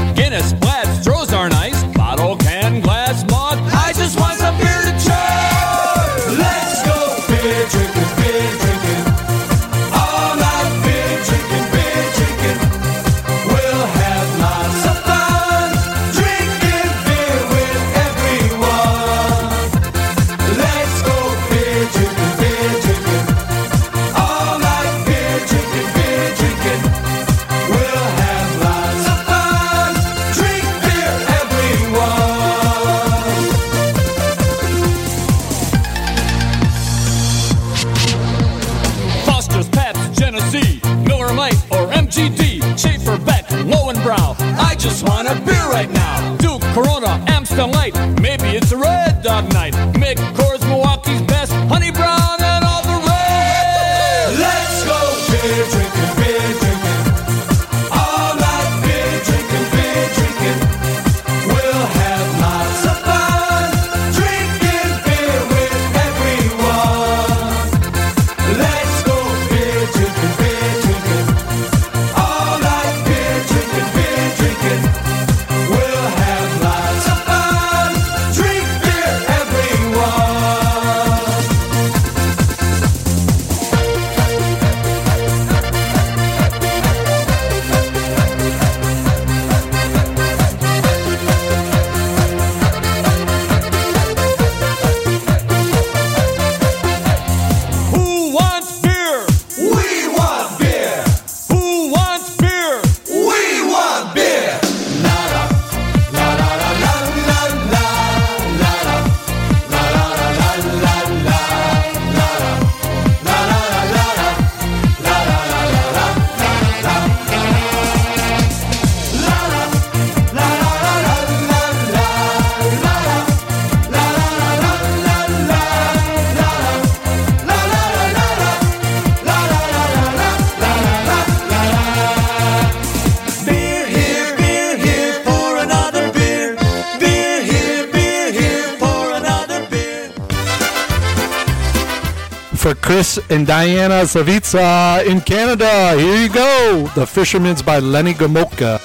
and Diana Savitsa in Canada. Here you go. The Fisherman's by Lenny Gomulka.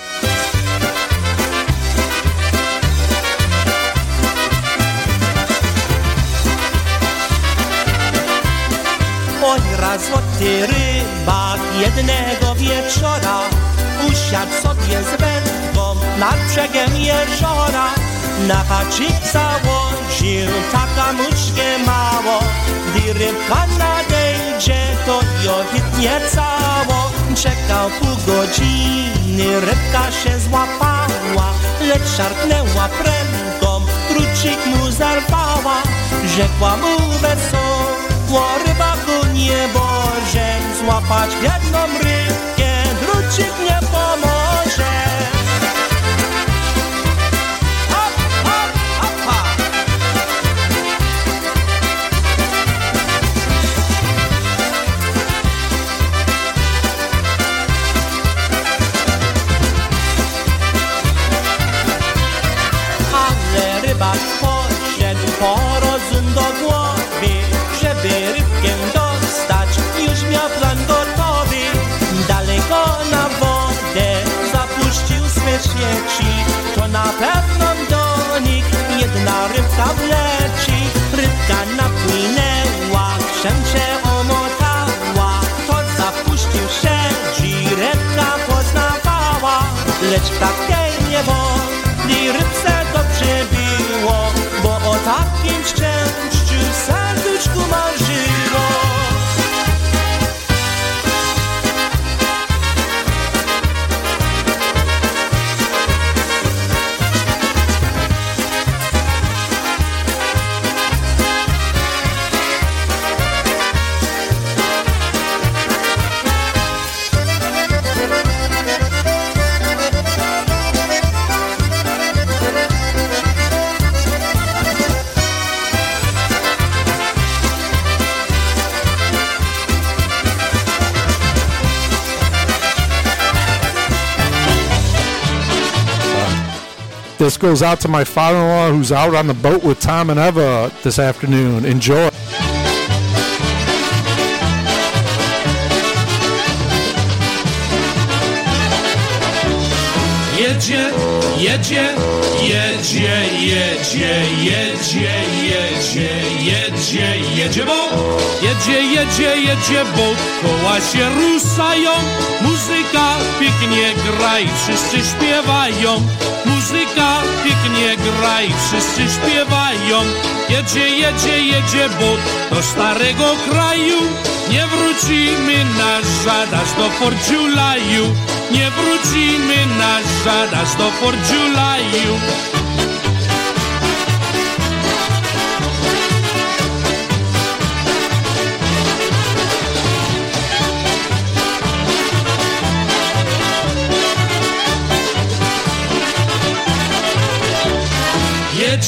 Oj, złoty rybak jednego wieczora Usiadł sobie z wędką nad brzegiem jeziora Na haczyk założył taka muszkę mało Gdy rybka nadejdzie, to ją hitnie cało. Czekał pół godziny, rybka się złapała Lecz szarpnęła prędką, trucik mu zerwała. Rzekła mu wesoło, rybaku nie Boże Złapać jedną rybkę, drucik nie pomoże pewno do nich jedna rybka wleci. Rybka napłynęła, wszędzie omotała. To zapuścił siedzi, rybka poznawała. Lecz tak jej nie woli, rybce dobrze było Bo o takim szczęściu goes out to my father in law who's out on the boat with Tom and Eva this afternoon. Enjoy. Jedzie, jedzie, jedzie, jedzie, jedzie, jedzie, jedzie, jedzie, bo jedzie, jedzie, jedzie, bo koła się muzyka pięknie gra i wszyscy śpiewają, muzyka pięknie gra i wszyscy śpiewają, jedzie, jedzie, jedzie, bo do starego kraju. Nie wrócimy na żadaż do Fordziulaju, nie wrócimy na do Fordziulaju.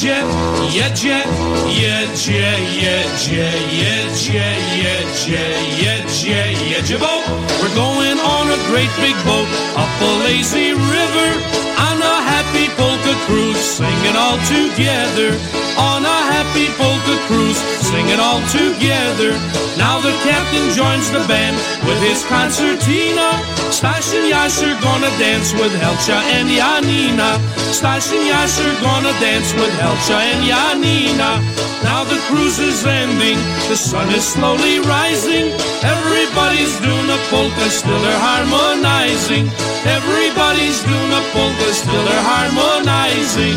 Jedzie, jedzie, jedzie, jedzie, jedzie, jedzie, jedzie, jedzie boat. We're going on a great big boat up a lazy river on a happy polka cruise, singing all together. On a happy polka cruise, singing all together. Now the captain joins the band with his concertina. Stash and Yash are gonna dance with Helcha and Janina. Stash and Yash are gonna dance with Helcha and Janina. Now the cruise is ending, the sun is slowly rising. Everybody's doing a polka, still they're harmonizing. Everybody's doing a polka, still they're harmonizing.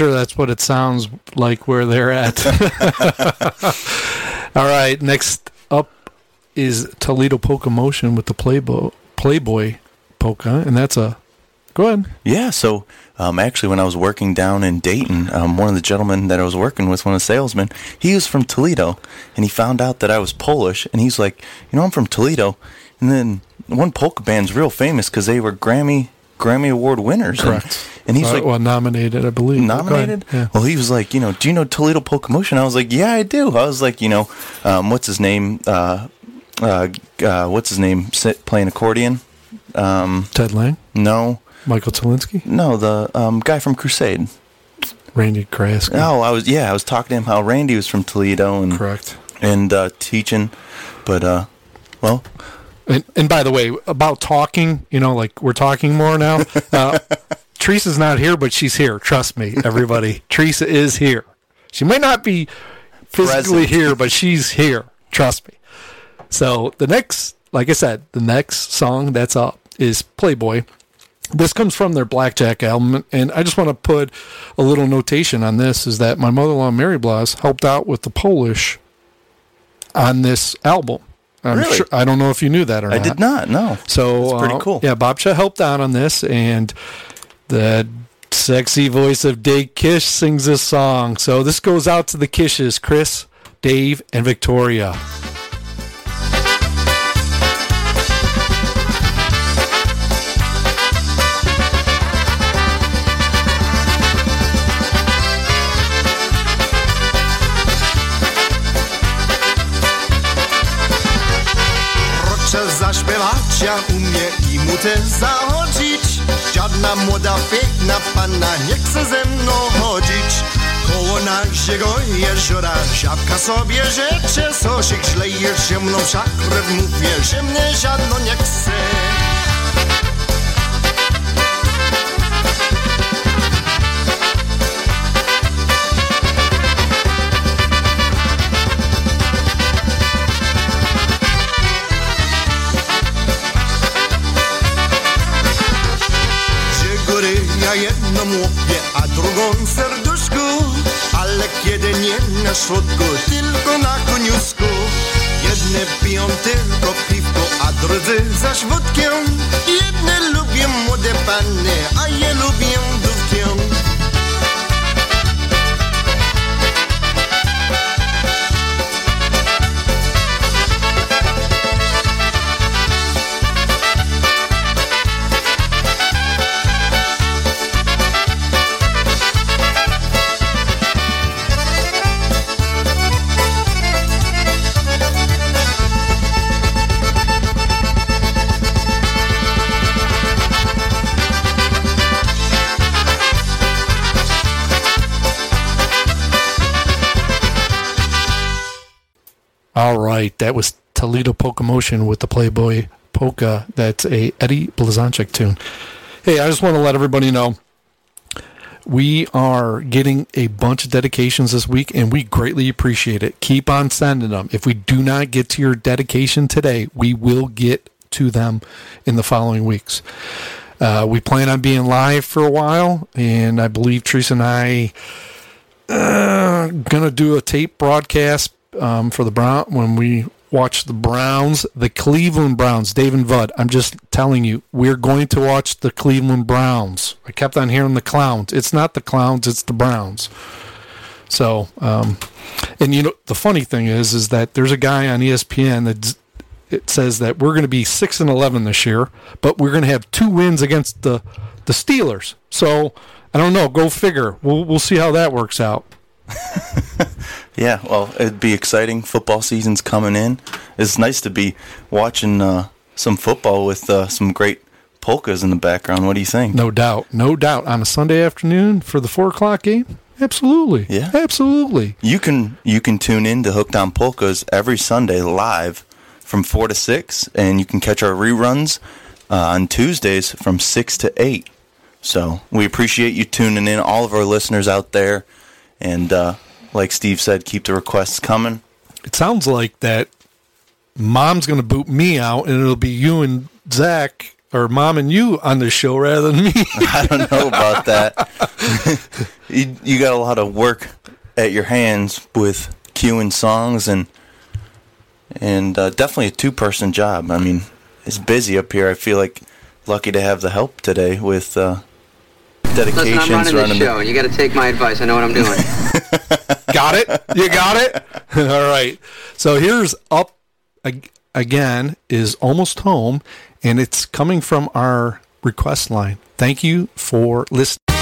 Sure that's what it sounds like where they're at. All right, next up is Toledo Polka Motion with the Playboy Playboy polka, and that's a Go ahead. Yeah, so um, actually, when I was working down in Dayton, um, one of the gentlemen that I was working with, one of the salesmen, he was from Toledo, and he found out that I was Polish, and he's like, you know, I'm from Toledo, and then one polka band's real famous because they were Grammy Grammy Award winners. and- Correct. And, he's Uh, like, well, nominated, I believe. Nominated? Yeah. Well, he was like, you know, do you know Toledo Polka Motion? I was like, yeah, I do. I was like, you know, um, what's his name? Uh, uh, uh, what's his name? Sit, playing accordion? Um, Ted Lang? No. Michael Talinsky? No, the um, guy from Crusade. Randy Krask. Oh, I was yeah, I was talking to him how Randy was from Toledo and correct and uh, teaching, but uh, well, And, and by the way, about talking, you know, like we're talking more now. Uh, Teresa's not here, but she's here. Trust me, everybody. Teresa is here. She may not be physically Present. here, but she's here. Trust me. So the next, like I said, the next song that's up is Playboy. This comes from their Blackjack album, and I just want to put a little notation on this: is that my mother-in-law Mary Blas helped out with the Polish on this album. I'm Really? sure, I don't know if you knew that or I not. I did not. No, So That's pretty uh, cool. Yeah, Bobcha helped out on this, and the sexy voice of Dave Kish sings this song. So this goes out to the Kishes, Chris, Dave, and Victoria. Ja umie i mu też zachodzić. Żadna młoda, piękna panna nie chce ze mną chodzić. Koło naziego jeziora żabka sobie rzecze. Sosik źle jest ziemną, wszak krew mówię, że mnie żadno nie chce kiedy nie na środku, tylko na koniusku. Jedne piją tylko piwko, a drudzy zaś wódkę. Jedne lubią młode panny, a je lubię dówkę All right, that was Toledo Polka Motion with the Playboy Polka. That's a Eddie Blazonczyk tune. Hey, I just want to let everybody know we are getting a bunch of dedications this week, and we greatly appreciate it. Keep on sending them. If we do not get to your dedication today, we will get to them in the following weeks. Uh, we plan on being live for a while, and I believe Teresa and I uh, gonna do a tape broadcast um, for the Brown when we watch the Browns, the Cleveland Browns. Dave and Vud, I'm just telling you, we're going to watch the Cleveland Browns. I kept on hearing the clowns. It's not the clowns, it's the Browns. So, um, and you know, the funny thing is, is that there's a guy on ESPN that it says that we're going to be six and eleven this year, but we're going to have two wins against the the Steelers. So I don't know. Go figure. We'll we'll see how that works out. yeah. Well, it'd be exciting. Football season's coming in. It's nice to be watching uh, some football with uh, some great polkas in the background. What do you think? No doubt, no doubt. On a Sunday afternoon for the four o'clock game, absolutely, Yeah. absolutely. You can you can tune in to Hooked on Polkas every Sunday live from four to six, and you can catch our reruns uh, on Tuesdays from six to eight. So we appreciate you tuning in, all of our listeners out there, and uh, like Steve said, keep the requests coming. It sounds like that. Mom's going to boot me out, and it'll be you and Zach, or mom and you on the show rather than me. I don't know about that. you, you got a lot of work at your hands with cueing songs and and uh, definitely a two person job. I mean, it's busy up here. I feel like lucky to have the help today with uh, Listen, dedications I'm running the running show. You got to take my advice. I know what I'm doing. got it? You got it? All right. So here's up ag- again is almost home and it's coming from our request line. Thank you for listening.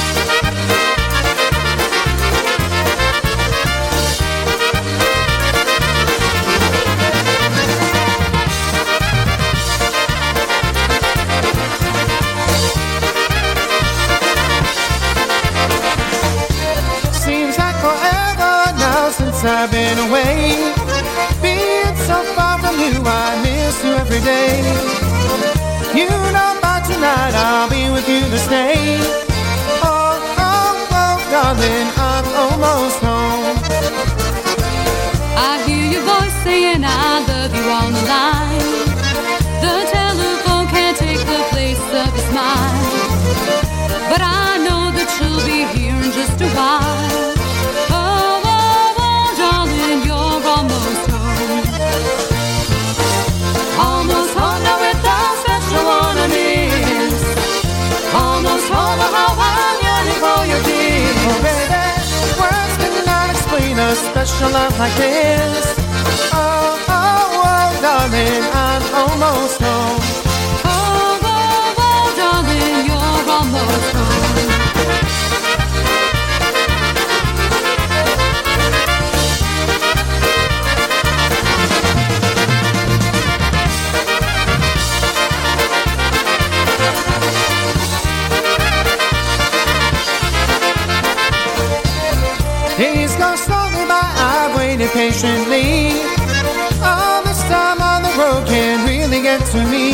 Since I've been away. Being so far from you, I miss you every day. You know by tonight I'll be with you to stay. Oh, oh, oh, darling, I'm almost home. I hear your voice saying I love you on the line. The telephone can't take the place of a smile. Special love like this. Oh, oh, oh, darling, I'm almost home. Patiently. All this time on the road can't really get to me.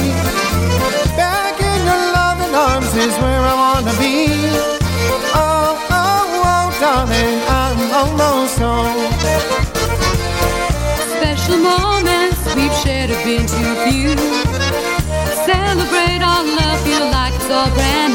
Back in your loving arms is where I wanna be. Oh, oh, oh, darling, I'm almost home. Special moments we've shared have been too few. Celebrate our love, feel like it's all brand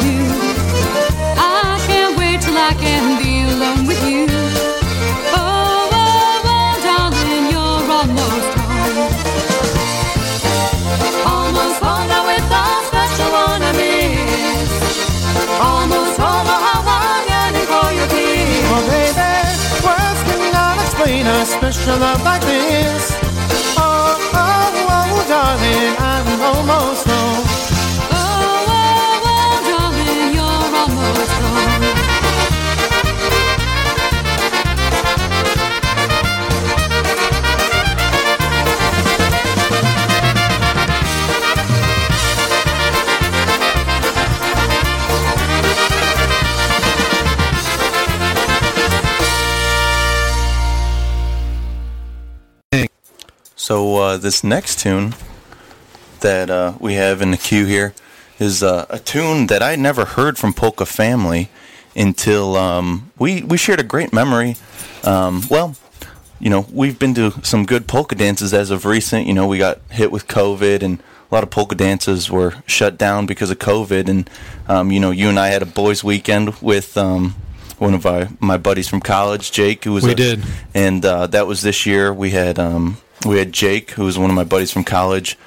cannot a special love like this. So uh, this next tune that uh, we have in the queue here is uh, a tune that I never heard from Polka Family until um, we we shared a great memory. Um, well, you know, we've been to some good polka dances as of recent. You know, we got hit with COVID and a lot of polka dances were shut down because of COVID. And, um, you know, you and I had a boys' weekend with um, one of our, my buddies from college, Jake, who was We a- did. and uh, that was this year. We had um, we had Jake, who was one of my buddies from college.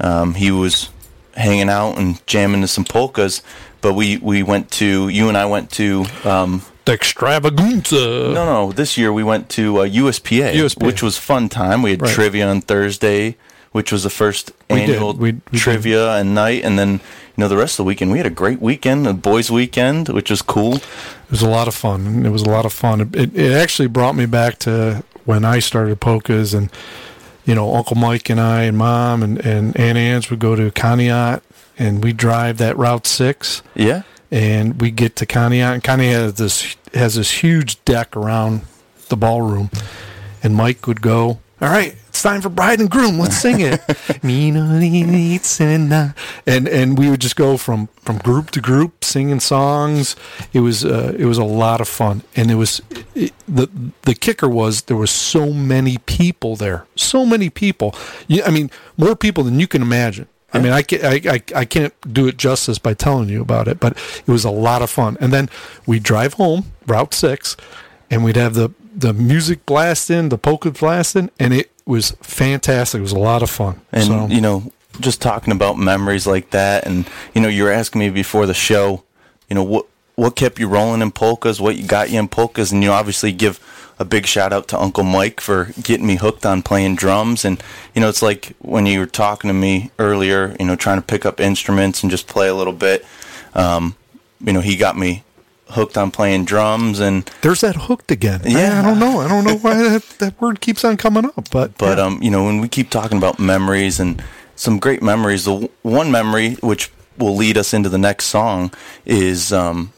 Um, he was hanging out and jamming to some polkas, but we we went to you and I went to um, the extravaganza. No, no, this year we went to uh, USPA, USPA. which was fun time. We had Right. trivia on Thursday, which was the first We annual We- we did. trivia and night, and then you know the rest of the weekend we had a great weekend, a boys' weekend, which was cool. It was a lot of fun. It was a lot of fun. It, it, it actually brought me back to when I started polkas, and you know, Uncle Mike and I and Mom and and Aunt Ann's would go to Conneaut, and we drive that Route Six. Yeah. And we get to Conneaut, and Conneaut has this has this huge deck around the ballroom, and Mike would go. All right, time for bride and groom. Let's sing it. and and we would just go from from group to group singing songs. It was uh, it was a lot of fun, and it was it, the the kicker was there was so many people there, so many people. I mean, more people than you can imagine. I mean, I, ca- I, I, I can't do it justice by telling you about it, but it was a lot of fun. And then we drive home, Route 6, and we'd have the, the music blasting, the polka blasting, and it was fantastic. It was a lot of fun. And so, you know, just talking about memories like that, and you know, you were asking me before the show, you know, what what kept you rolling in polkas, what you got you in polkas, and you obviously give a big shout out to Uncle Mike for getting me hooked on playing drums. And you know, it's like when you were talking to me earlier, you know, trying to pick up instruments and just play a little bit. Um, you know, he got me hooked on playing drums and There's that hooked again. Yeah. I, I don't know. I don't know why that, that word keeps on coming up, but But um, you know, when we keep talking about memories and some great memories, the one memory which will lead us into the next song is um,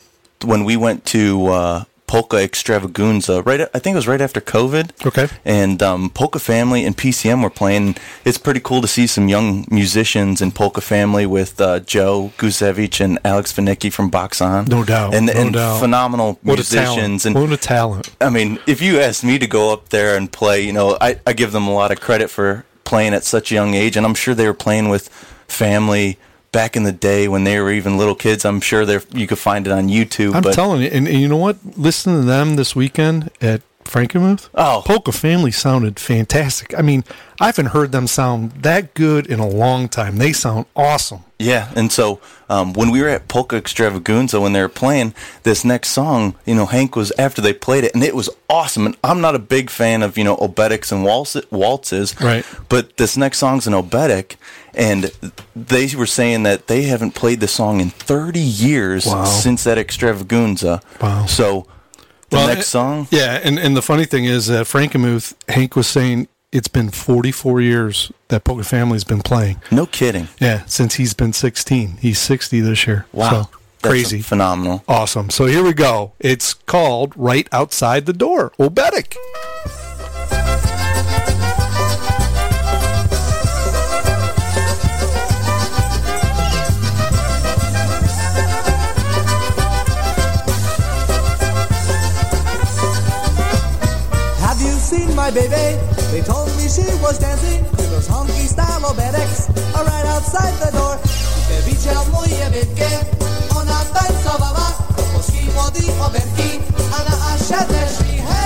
when we went to uh, Polka Extravaganza. Right, I think it was right after COVID. Okay. And um, Polka Family and PCM were playing. It's pretty cool to see some young musicians in Polka Family with uh, Joe Guzevich and Alex Vinicki from Box On. No doubt, And, no and doubt. phenomenal What a musicians. talent. And What a talent. I mean, if you asked me to go up there and play, you know, I, I give them a lot of credit for playing at such a young age, and I'm sure they were playing with family back in the day when they were even little kids. I'm sure they you could find it on YouTube. I'm but telling you, and, and you know what? Listen to them this weekend at Frankenmuth. Oh, Polka Family sounded fantastic. I mean, I haven't heard them sound that good in a long time. They sound awesome. Yeah, and so um, when we were at Polka Extravaganza, when they were playing this next song, you know, Hank was after they played it, and it was awesome. And I'm not a big fan of you know obetics and waltz- waltzes, Right. But this next song's an obetic, and they were saying that they haven't played the song in 30 years Wow. since that Extravaganza. Wow. So the Well, next song, Yeah, and, and the funny thing is that Frankenmuth, Hank was saying it's been 44 years that Polka Family's been playing. no kidding. Yeah, since he's been 16. He's 60 this year. Wow. So, crazy. phenomenal. Awesome. So here we go. It's called Right Outside the Door, Obetic. My baby? They told me she was dancing to those honky style obereks uh, right outside the door. Gdy widział moje biedkie, ona tańcowała, polski młody oberki, a na Asia też i hej!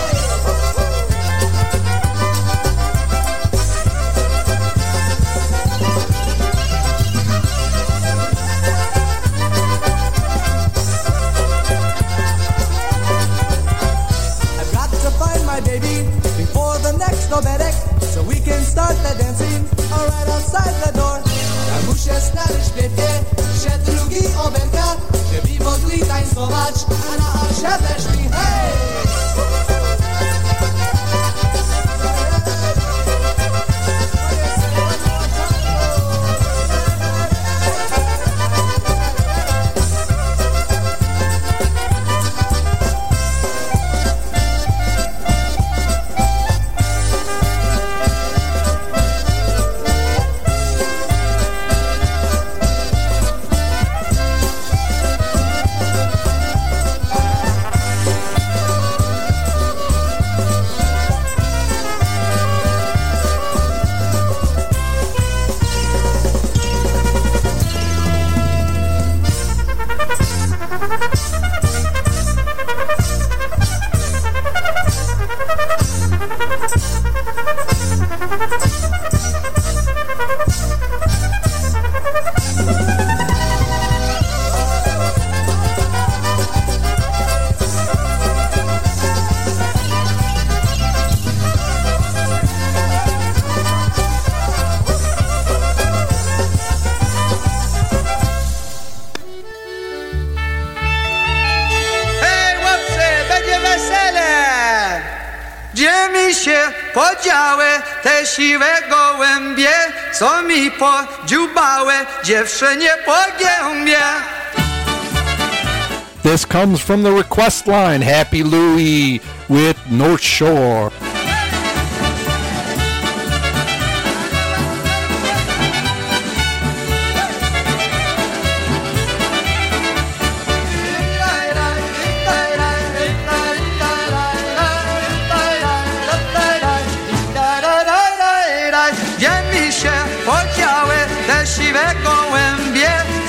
the next obedek, so we can start the dancing right outside the door. Biednie, że drugi oberka, żeby mogli tańcować, a na! Hej, This comes from the request line. Happy Louie with North Shore.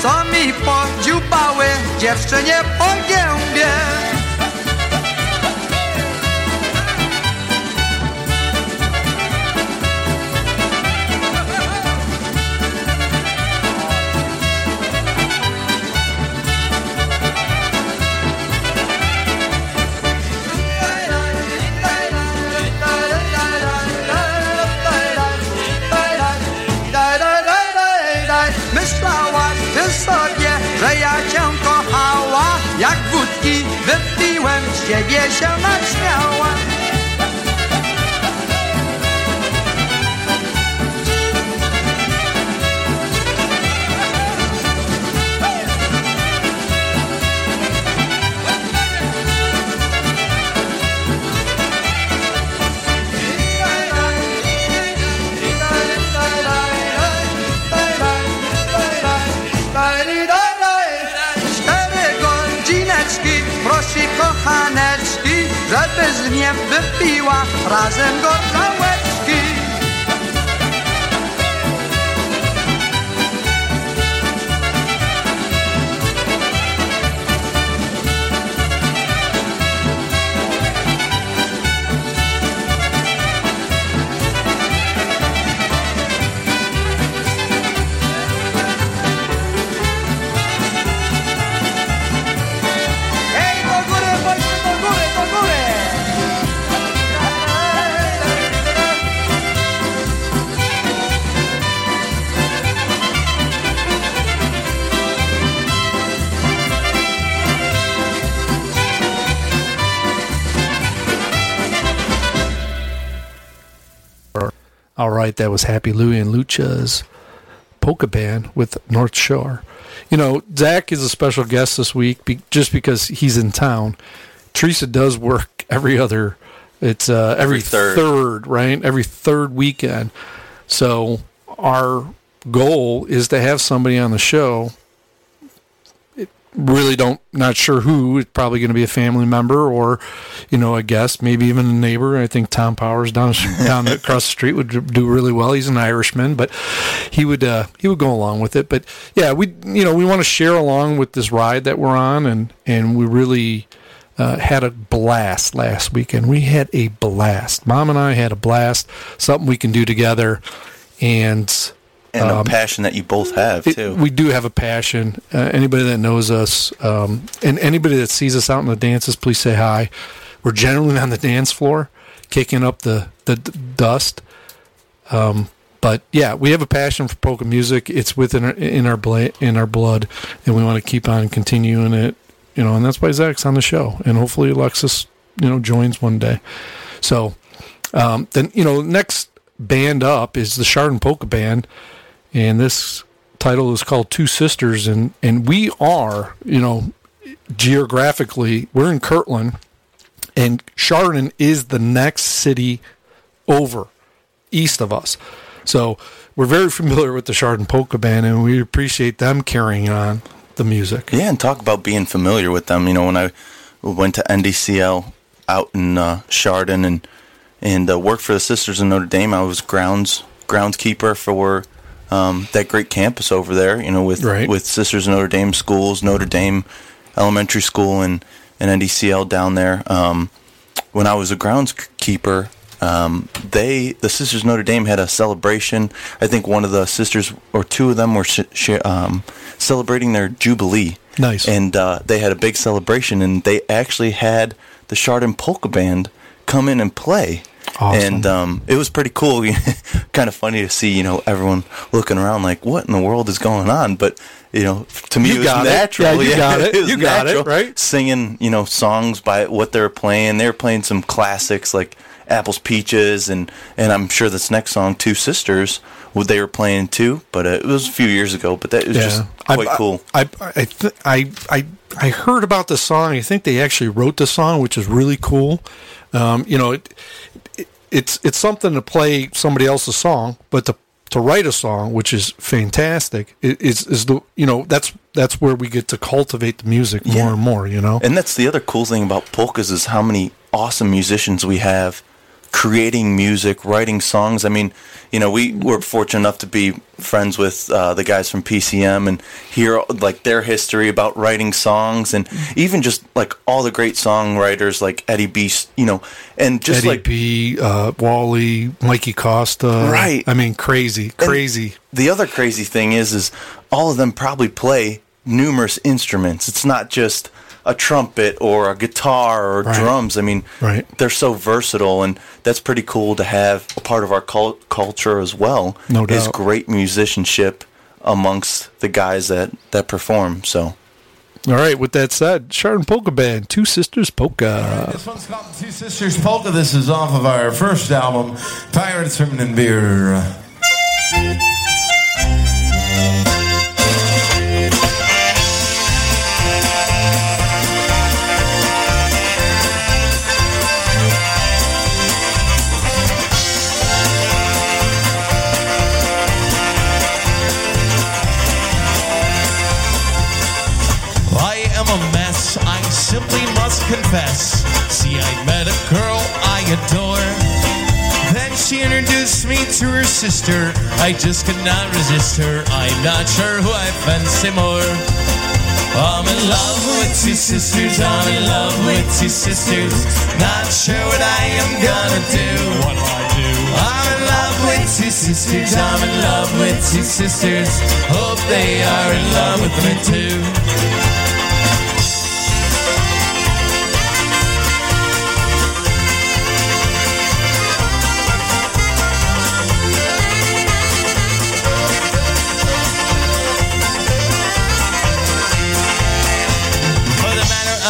Co mi podziupały, dziewczynie po 也别想那桥啊。Wypiła razem gorzałeczki All right, that was Happy Louie and Julcia's polka band with North Shore. You know, Zach is a special guest this week be, just because he's in town. Teresa does work every other. It's uh, every, Every third. third, right? Every third weekend. So our goal is to have somebody on the show. Really don't not sure who. It's probably going to be a family member or, you know, a guest, maybe even a neighbor. I think Tom Powers down down across the street would do really well. He's an Irishman, but he would uh, he would go along with it. But yeah, we you know we want to share along with this ride that we're on, and and we really. Uh, had a blast last weekend. We had a blast. Mom and I had a blast. Something we can do together, and And um, a passion that you both have it- too. we do have a passion. Uh, anybody that knows us, um, and anybody that sees us out in the dances, please say hi. We're generally on the dance floor, kicking up the the d- dust. Um, but yeah, we have a passion for polka music. It's within our, in our bla- in our blood, and we want to keep on continuing it. You know, and that's why Zach's on the show, and hopefully Alexis, you know, joins one day. So um, then, you know, next band up is the Chardon Polka Band, and this title is called Two Sisters, and and we are, you know, geographically, we're in Kirtland, and Chardon is the next city over east of us. So we're very familiar with the Chardon Polka Band, and we appreciate them carrying on the music. Yeah, and talk about being familiar with them. You know, when I went to NDCL out in uh, Chardon and and uh, worked for the Sisters of Notre Dame, I was grounds groundskeeper for um, that great campus over there. You know, with Right. with Sisters of Notre Dame schools, Notre Dame Elementary School, and and NDCL down there. Um, when I was a groundskeeper, um, they the Sisters of Notre Dame had a celebration. I think one of the sisters or two of them were sh- sh- um, celebrating their jubilee. Nice. And uh, they had a big celebration, and they actually had the Chardon Polka Band come in and play. Awesome. And um, it was pretty cool. kind of funny to see, you know, everyone looking around like, "What in the world is going on?" But you know, to me, You it was got it. natural. Yeah, you got it. was You got it, right? Singing, you know, songs by what they were playing. They were playing some classics like "Apples, Peaches," and and I'm sure this next song, Two Sisters," what they were playing too. But uh, it was a few years ago. But that was just quite I, cool. I I I, th- I I I heard about the song. I think they actually wrote the song, which is really cool. Um, you know, it, it, it's it's something to play somebody else's song, but to to write a song, which is fantastic, is is the you know that's that's where we get to cultivate the music more and more. You know, And that's the other cool thing about polkas is how many awesome musicians we have creating music, writing songs. I mean, you know, we were fortunate enough to be friends with uh, the guys from PCM and hear like their history about writing songs and even just like all the great songwriters like Eddie B. You know, and just Eddie like B, uh, Wally, Mikey Costa. Right. I mean, crazy, crazy. the other crazy thing is, is all of them probably play numerous instruments. It's not just a trumpet or a guitar or Right. drums. I mean, Right. they're so versatile, and that's pretty cool to have a part of our cul- culture as well. No doubt. is great musicianship amongst the guys that that perform. So. All right. With that said, Chardon Polka Band, Two Sisters Polka. This one's called Two Sisters Polka. This is off of our first album, Pirates from Nimbir. I must confess. See, I met a girl I adore. Then she introduced me to her sister. I just could not resist her. I'm not sure who I fancy more. I'm in love with two sisters. I'm in love with two sisters. Not sure what I am gonna do. What do I do? I'm in love with two sisters. I'm in love with two sisters. Hope they are in love with me too.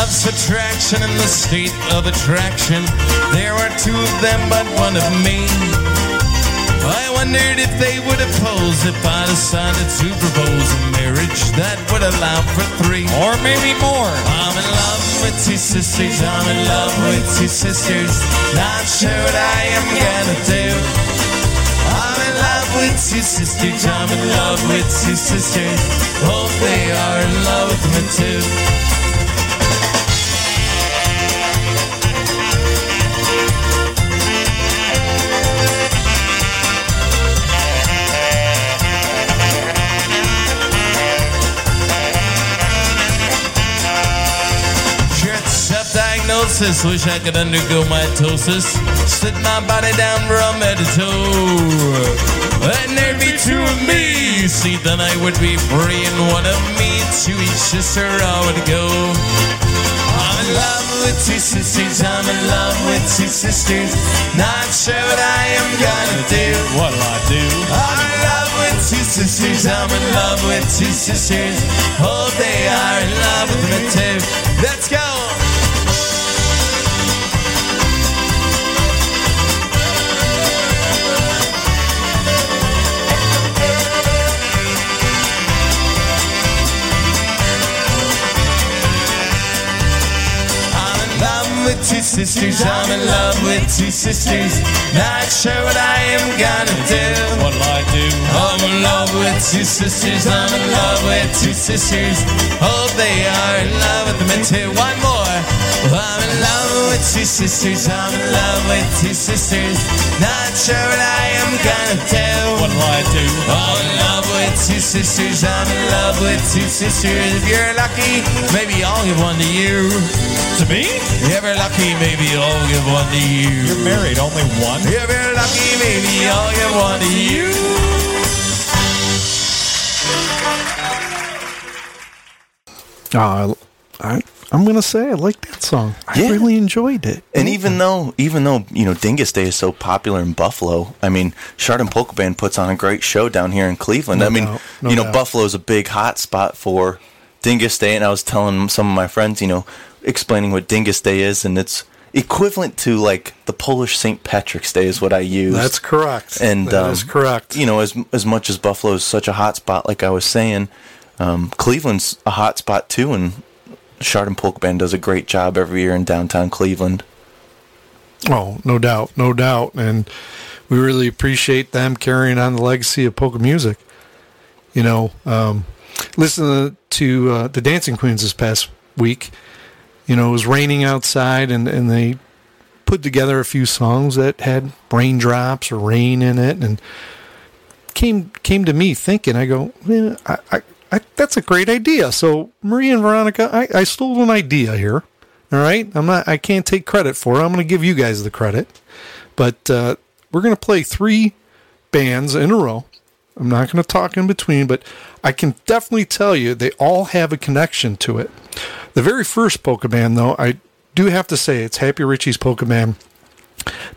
Of subtraction and the state of attraction, there are two of them, but one of me. I wondered if they would oppose if I decided to propose a marriage that would allow for three. Or maybe more. I'm in love with two sisters, I'm in love with two sisters. Not sure what I am gonna do. I'm in love with two sisters, I'm in love with two sisters. Hope they are in love with me too. Self-diagnosis. Wish I could undergo mitosis. Split my body down from head to toe. And there'd be two of me. See, then I would be free, and one of me to each sister I would go. I'm in love with two sisters. I'm in love with two sisters. Not sure what I am gonna do. What'll I do? I'm in love with two sisters. I'm in love with two sisters. Hope they are in love with me too. Let's go. With two sisters. I'm in love with two sisters. Not sure what I am gonna do. What'll I do? I'm in love with two sisters. I'm in love with two sisters. Hope they are in love with me too. One more. I'm in love with two sisters. I'm in love with two sisters. Not sure what I am gonna do. What'll I do? I'm in love with two sisters. I'm in love with two sisters. If you're lucky, maybe I'll give one to you. To me? If you're lucky, maybe I'll give one to you. You're married, only one? If you're lucky, maybe I'll give one to you. Uh, I, I'm going to say I like that song. I really enjoyed it. And even though, even though you know Dyngus Day is so popular in Buffalo, I mean, Chardon Polka Band puts on a great show down here in Cleveland. No I mean, doubt, no you know, doubt. Buffalo's a big hot spot for Dyngus Day, and I was telling some of my friends, you know, explaining what Dyngus Day is, and it's equivalent to like the Polish St. Patrick's Day is what I use. That's correct. And That um, is correct. You know, as as much as Buffalo is such a hot spot, like I was saying, um, Cleveland's a hot spot too, and Chardon Polk Band does a great job every year in downtown Cleveland. Oh, no doubt, no doubt, and we really appreciate them carrying on the legacy of polka music. You know, um, listen to uh, the Dancing Queens this past week. You know, it was raining outside, and and they put together a few songs that had raindrops or rain in it, and came came to me thinking. I go, yeah, I, I, I, that's a great idea. So Maria and Veronica, I, I stole an idea here. All right, I'm not. I can't take credit for it. I'm going to give you guys the credit, but uh, we're going to play three bands in a row. I'm not going to talk in between, but I can definitely tell you they all have a connection to it. The very first polka band, though, I do have to say it's Happy Richie's Polka Band.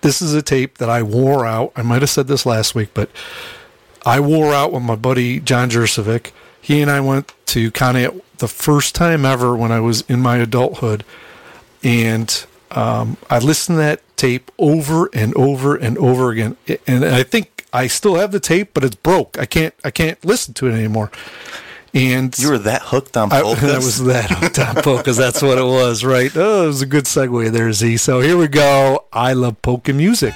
This is a tape that I wore out. I might have said this last week, but I wore out with my buddy John Jurcevic. He and I went to Conneaut the first time ever when I was in my adulthood, and um, I listened to that tape over and over and over again. And I think I still have the tape, but it's broke. I can't I can't listen to it anymore. And you were that hooked on I, polkas. I was that hooked on polkas. That's what it was, right? Oh, it was a good segue there, Z. So here we go. I love polka music.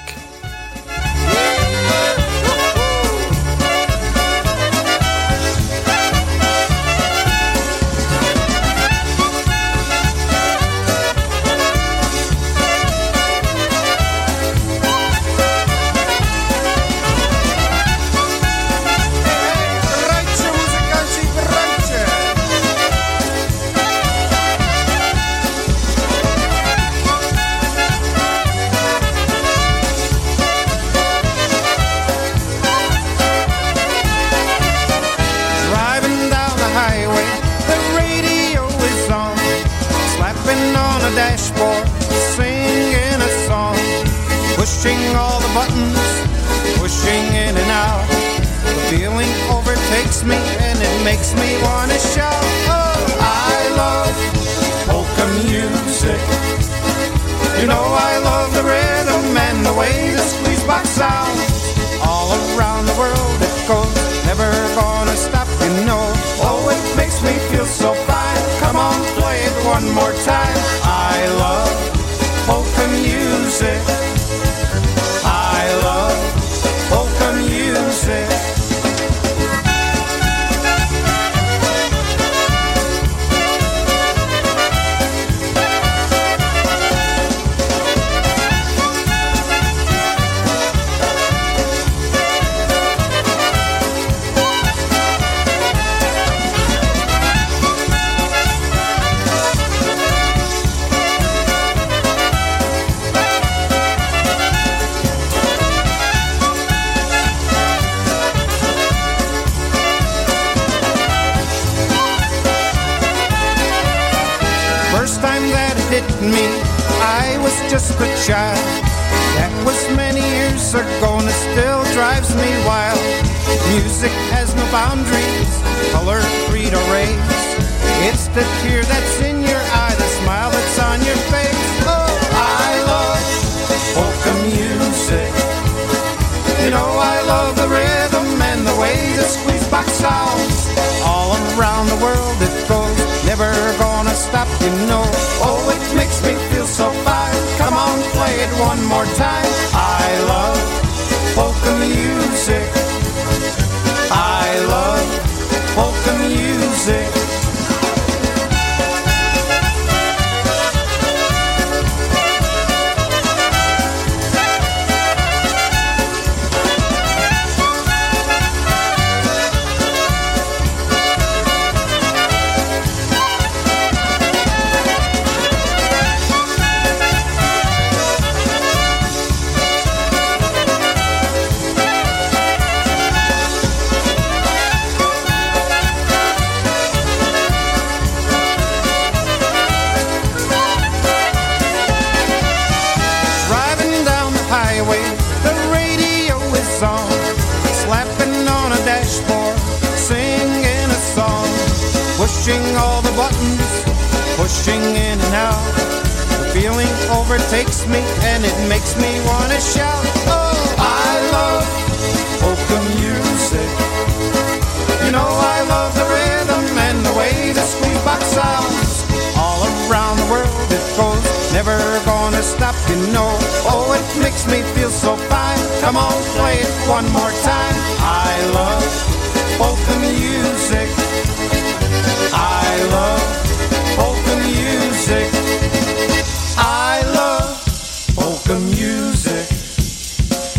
music.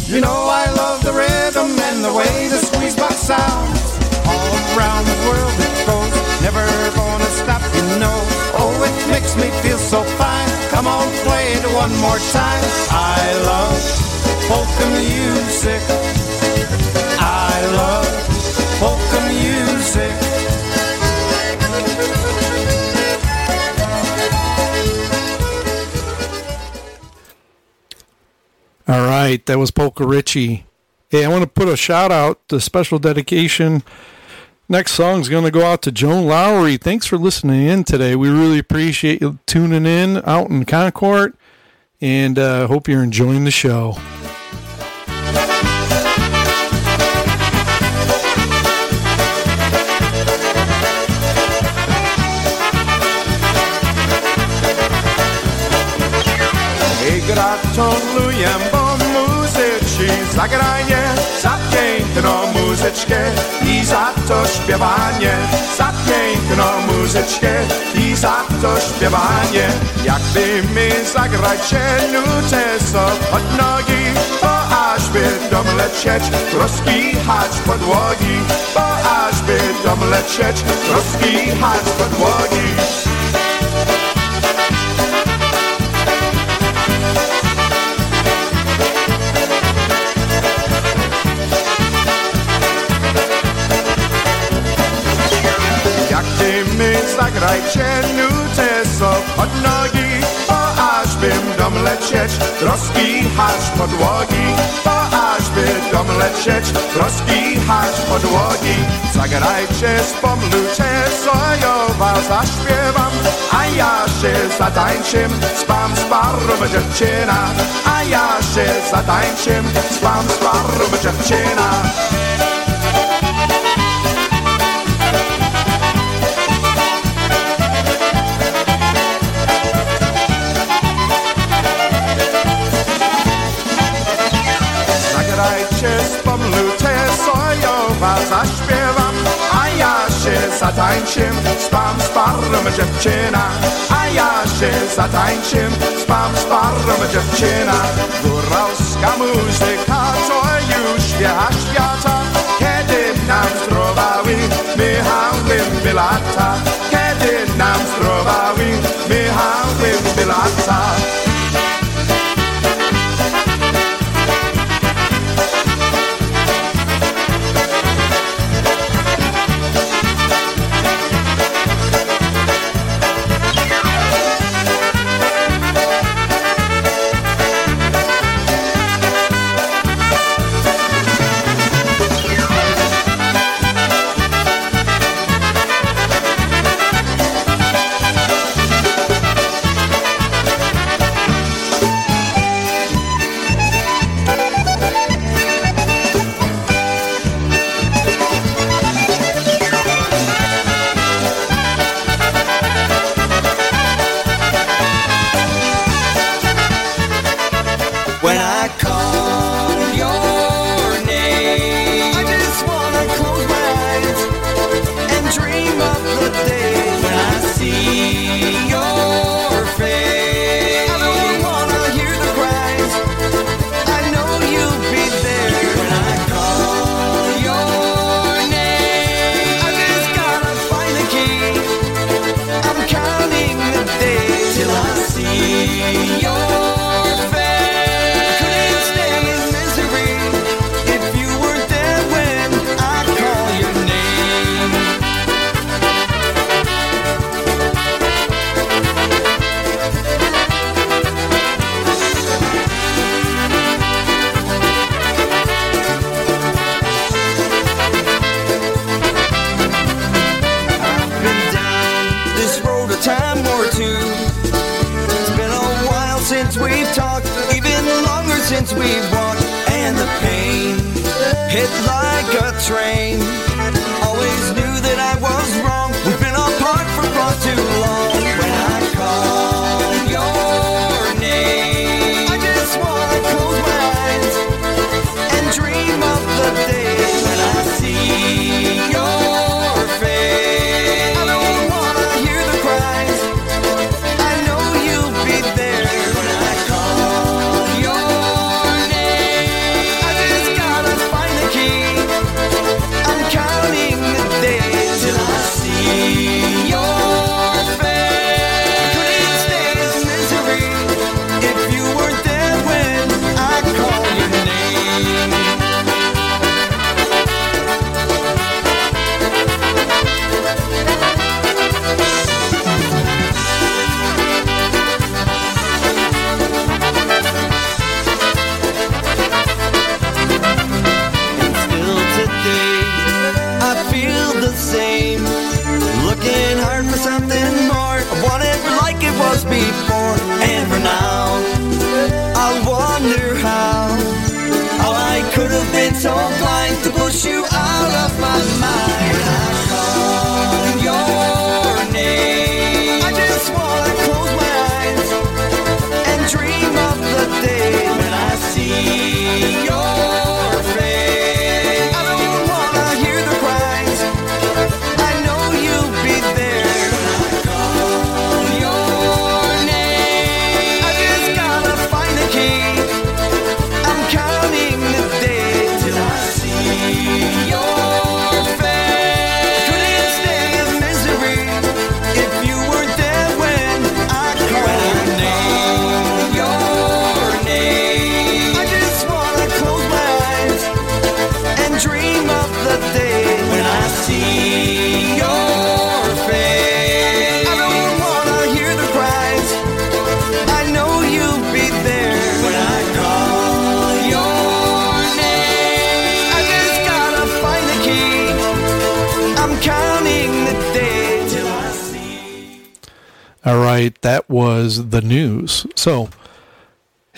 You know I love the rhythm and the way the squeeze box sounds. All around the world it goes, never gonna stop, you know. Oh, it makes me feel so fine. Come on, play it one more time. I love polka music. I love polka music. That was Polka Richie. Hey, I want to put a shout out, the special dedication. Next song is going to go out to Joan Lowry. Thanks for listening in today. We really appreciate you tuning in out in Concord, and uh, hope you're enjoying the show. I gratuluję, bo muzyci zagranie za piękną muzyczkę i za to śpiewanie, za piękną muzyczkę i za to śpiewanie. Jakby my zagrać nutę so od nogi, to aż będą lecieć rozkichać podłogi, bo aż będą lecieć rozkichać podłogi. Zagrajcie nutę so nogi Bo aż będą lecieć. Rozkichać podłogi Bo aż będą lecieć. Rozkichać podłogi Zagrajcie z pomlucie, was zaśpiewam. A ja się zatańczym, spam z parą dziewczyna. A ja się zatańczym, spam z parą dziewczyna zaśpiewam A ja się zatańczym, spam z parą dziewczyna. A ja się zatańczym, spam z parą dziewczyna. Góralska muzyka to już świecha świata. Kiedy nam zdrowały, my hałbym lata Kiedy nam zdrowały, my hałbym lata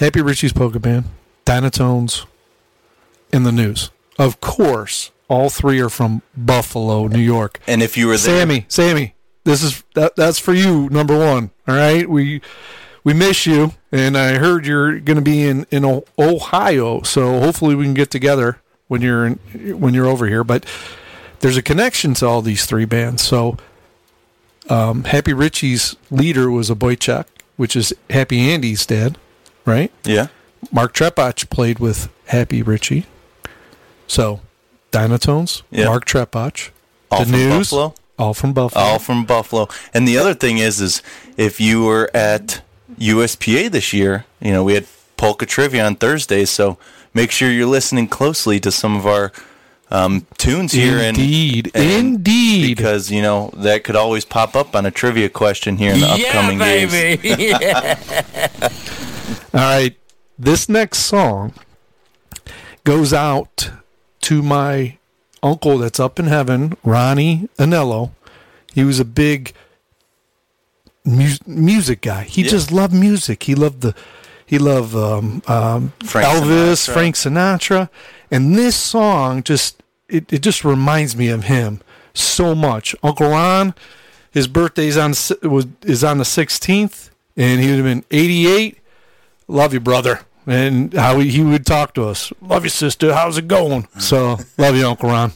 Happy Richie's Polka Band, Dynatones, in the Knewz. Of course, all three are from Buffalo, New York. And if you were there, Sammy, Sammy, this is that, that's for you, number one. All right, we we miss you, and I heard you're going to be in in Ohio, so hopefully we can get together when you're in, when you're over here. But there's a connection to all these three bands. So, um, Happy Richie's leader was a Boychuk, which is Happy Andy's dad, right? Yeah. Mark Trepach played with Happy Richie. So, Dynatones, Yeah. Mark Trepach, All the from news, Buffalo? all from Buffalo. all from Buffalo. And the other thing is, is if you were at USPA this year, you know we had polka trivia on Thursday, so make sure you're listening closely to some of our um, tunes here. Indeed, and, indeed, because you know that could always pop up on a trivia question here in the upcoming days. All right, this next song goes out to my uncle that's up in heaven, Ronnie Anello. He was a big mu- music guy. He Yeah. just loved music. He loved the he loved um, um, Frank Elvis, Sinatra. Frank Sinatra, and this song just it, it just reminds me of him so much. Uncle Ron, his birthday's on was is on the sixteenth, and he would have been eighty eight. Love you, brother. And how he, he would talk to us. Love you, sister. How's it going? Mm. So, love you, Uncle Ron.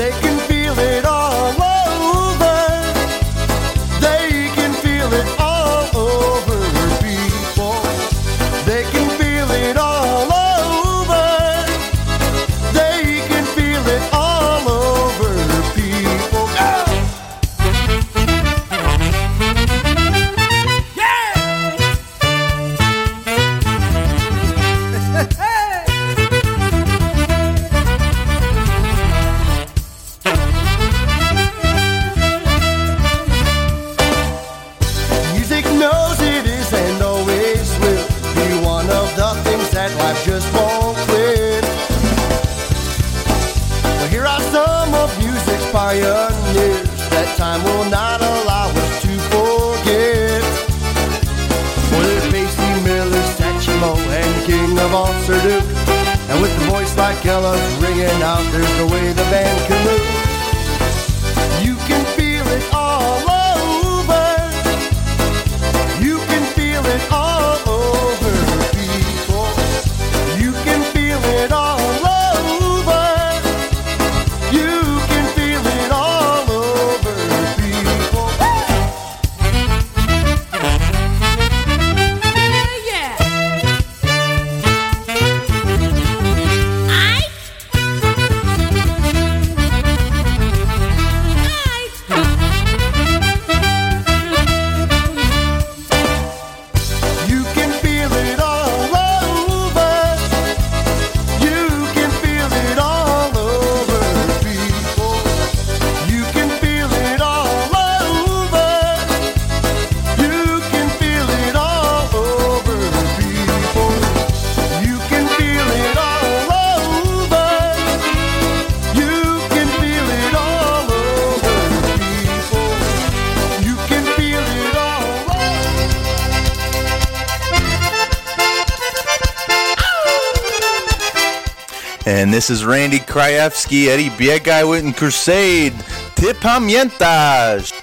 They voice ringing out, there's no way the band can move. And this is Randy Krajewski, Eddie Biegaj Witten Crusade. Te pamiętasz.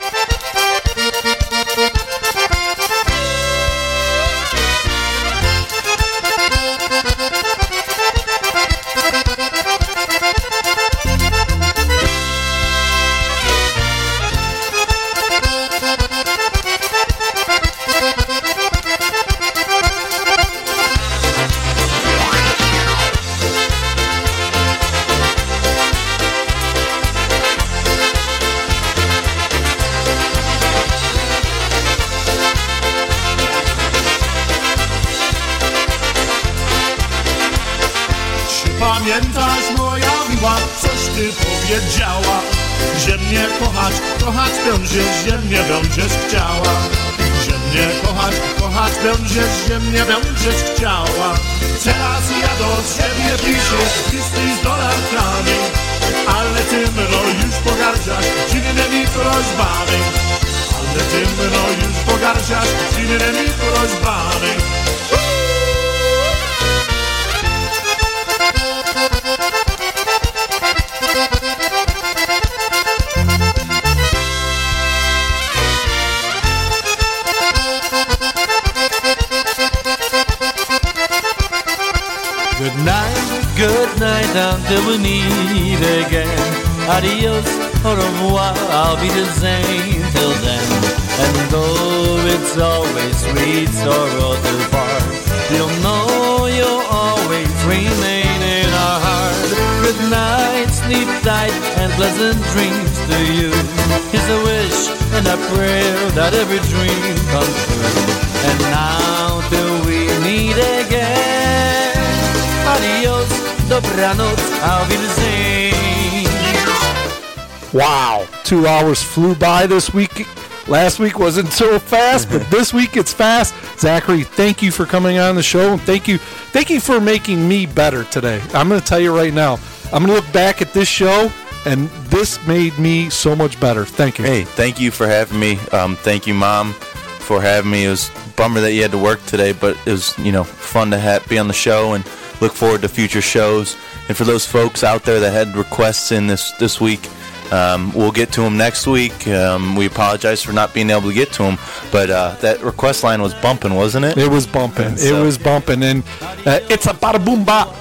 By this week. Last week wasn't so fast, but this week it's fast. Zachary, thank you for coming on the show, and thank you, thank you for making me better today. I'm going to tell you right now, I'm going to look back at this show, and this made me so much better. Thank you. Hey, thank you for having me. Um, thank you, Mom, for having me. It was bummer that you had to work today, but it was you know fun to ha- be on the show and look forward to future shows. And for those folks out there that had requests in this this week, um, we'll get to them next week. Um, we apologize for not being able to get to them, but uh, that request line was bumping, wasn't it? It was bumping. It was bumping, and uh, it's a bada boom bop.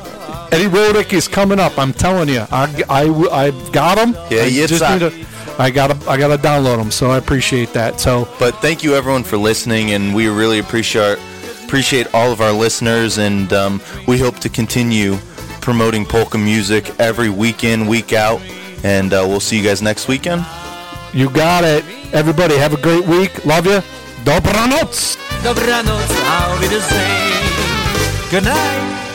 Eddie Rodick is coming up. I'm telling you, I, I, have got him. Yeah, I yes, just sir. need to. I gotta, I gotta download them. So I appreciate that. So, but thank you everyone for listening, and we really appreciate appreciate all of our listeners, and um, we hope to continue promoting polka music every weekend, week out, and uh, we'll see you guys next weekend. you got it. Everybody, have a great week. Love you. Dobranoc. Dobranoc, I'll be the same. Good night.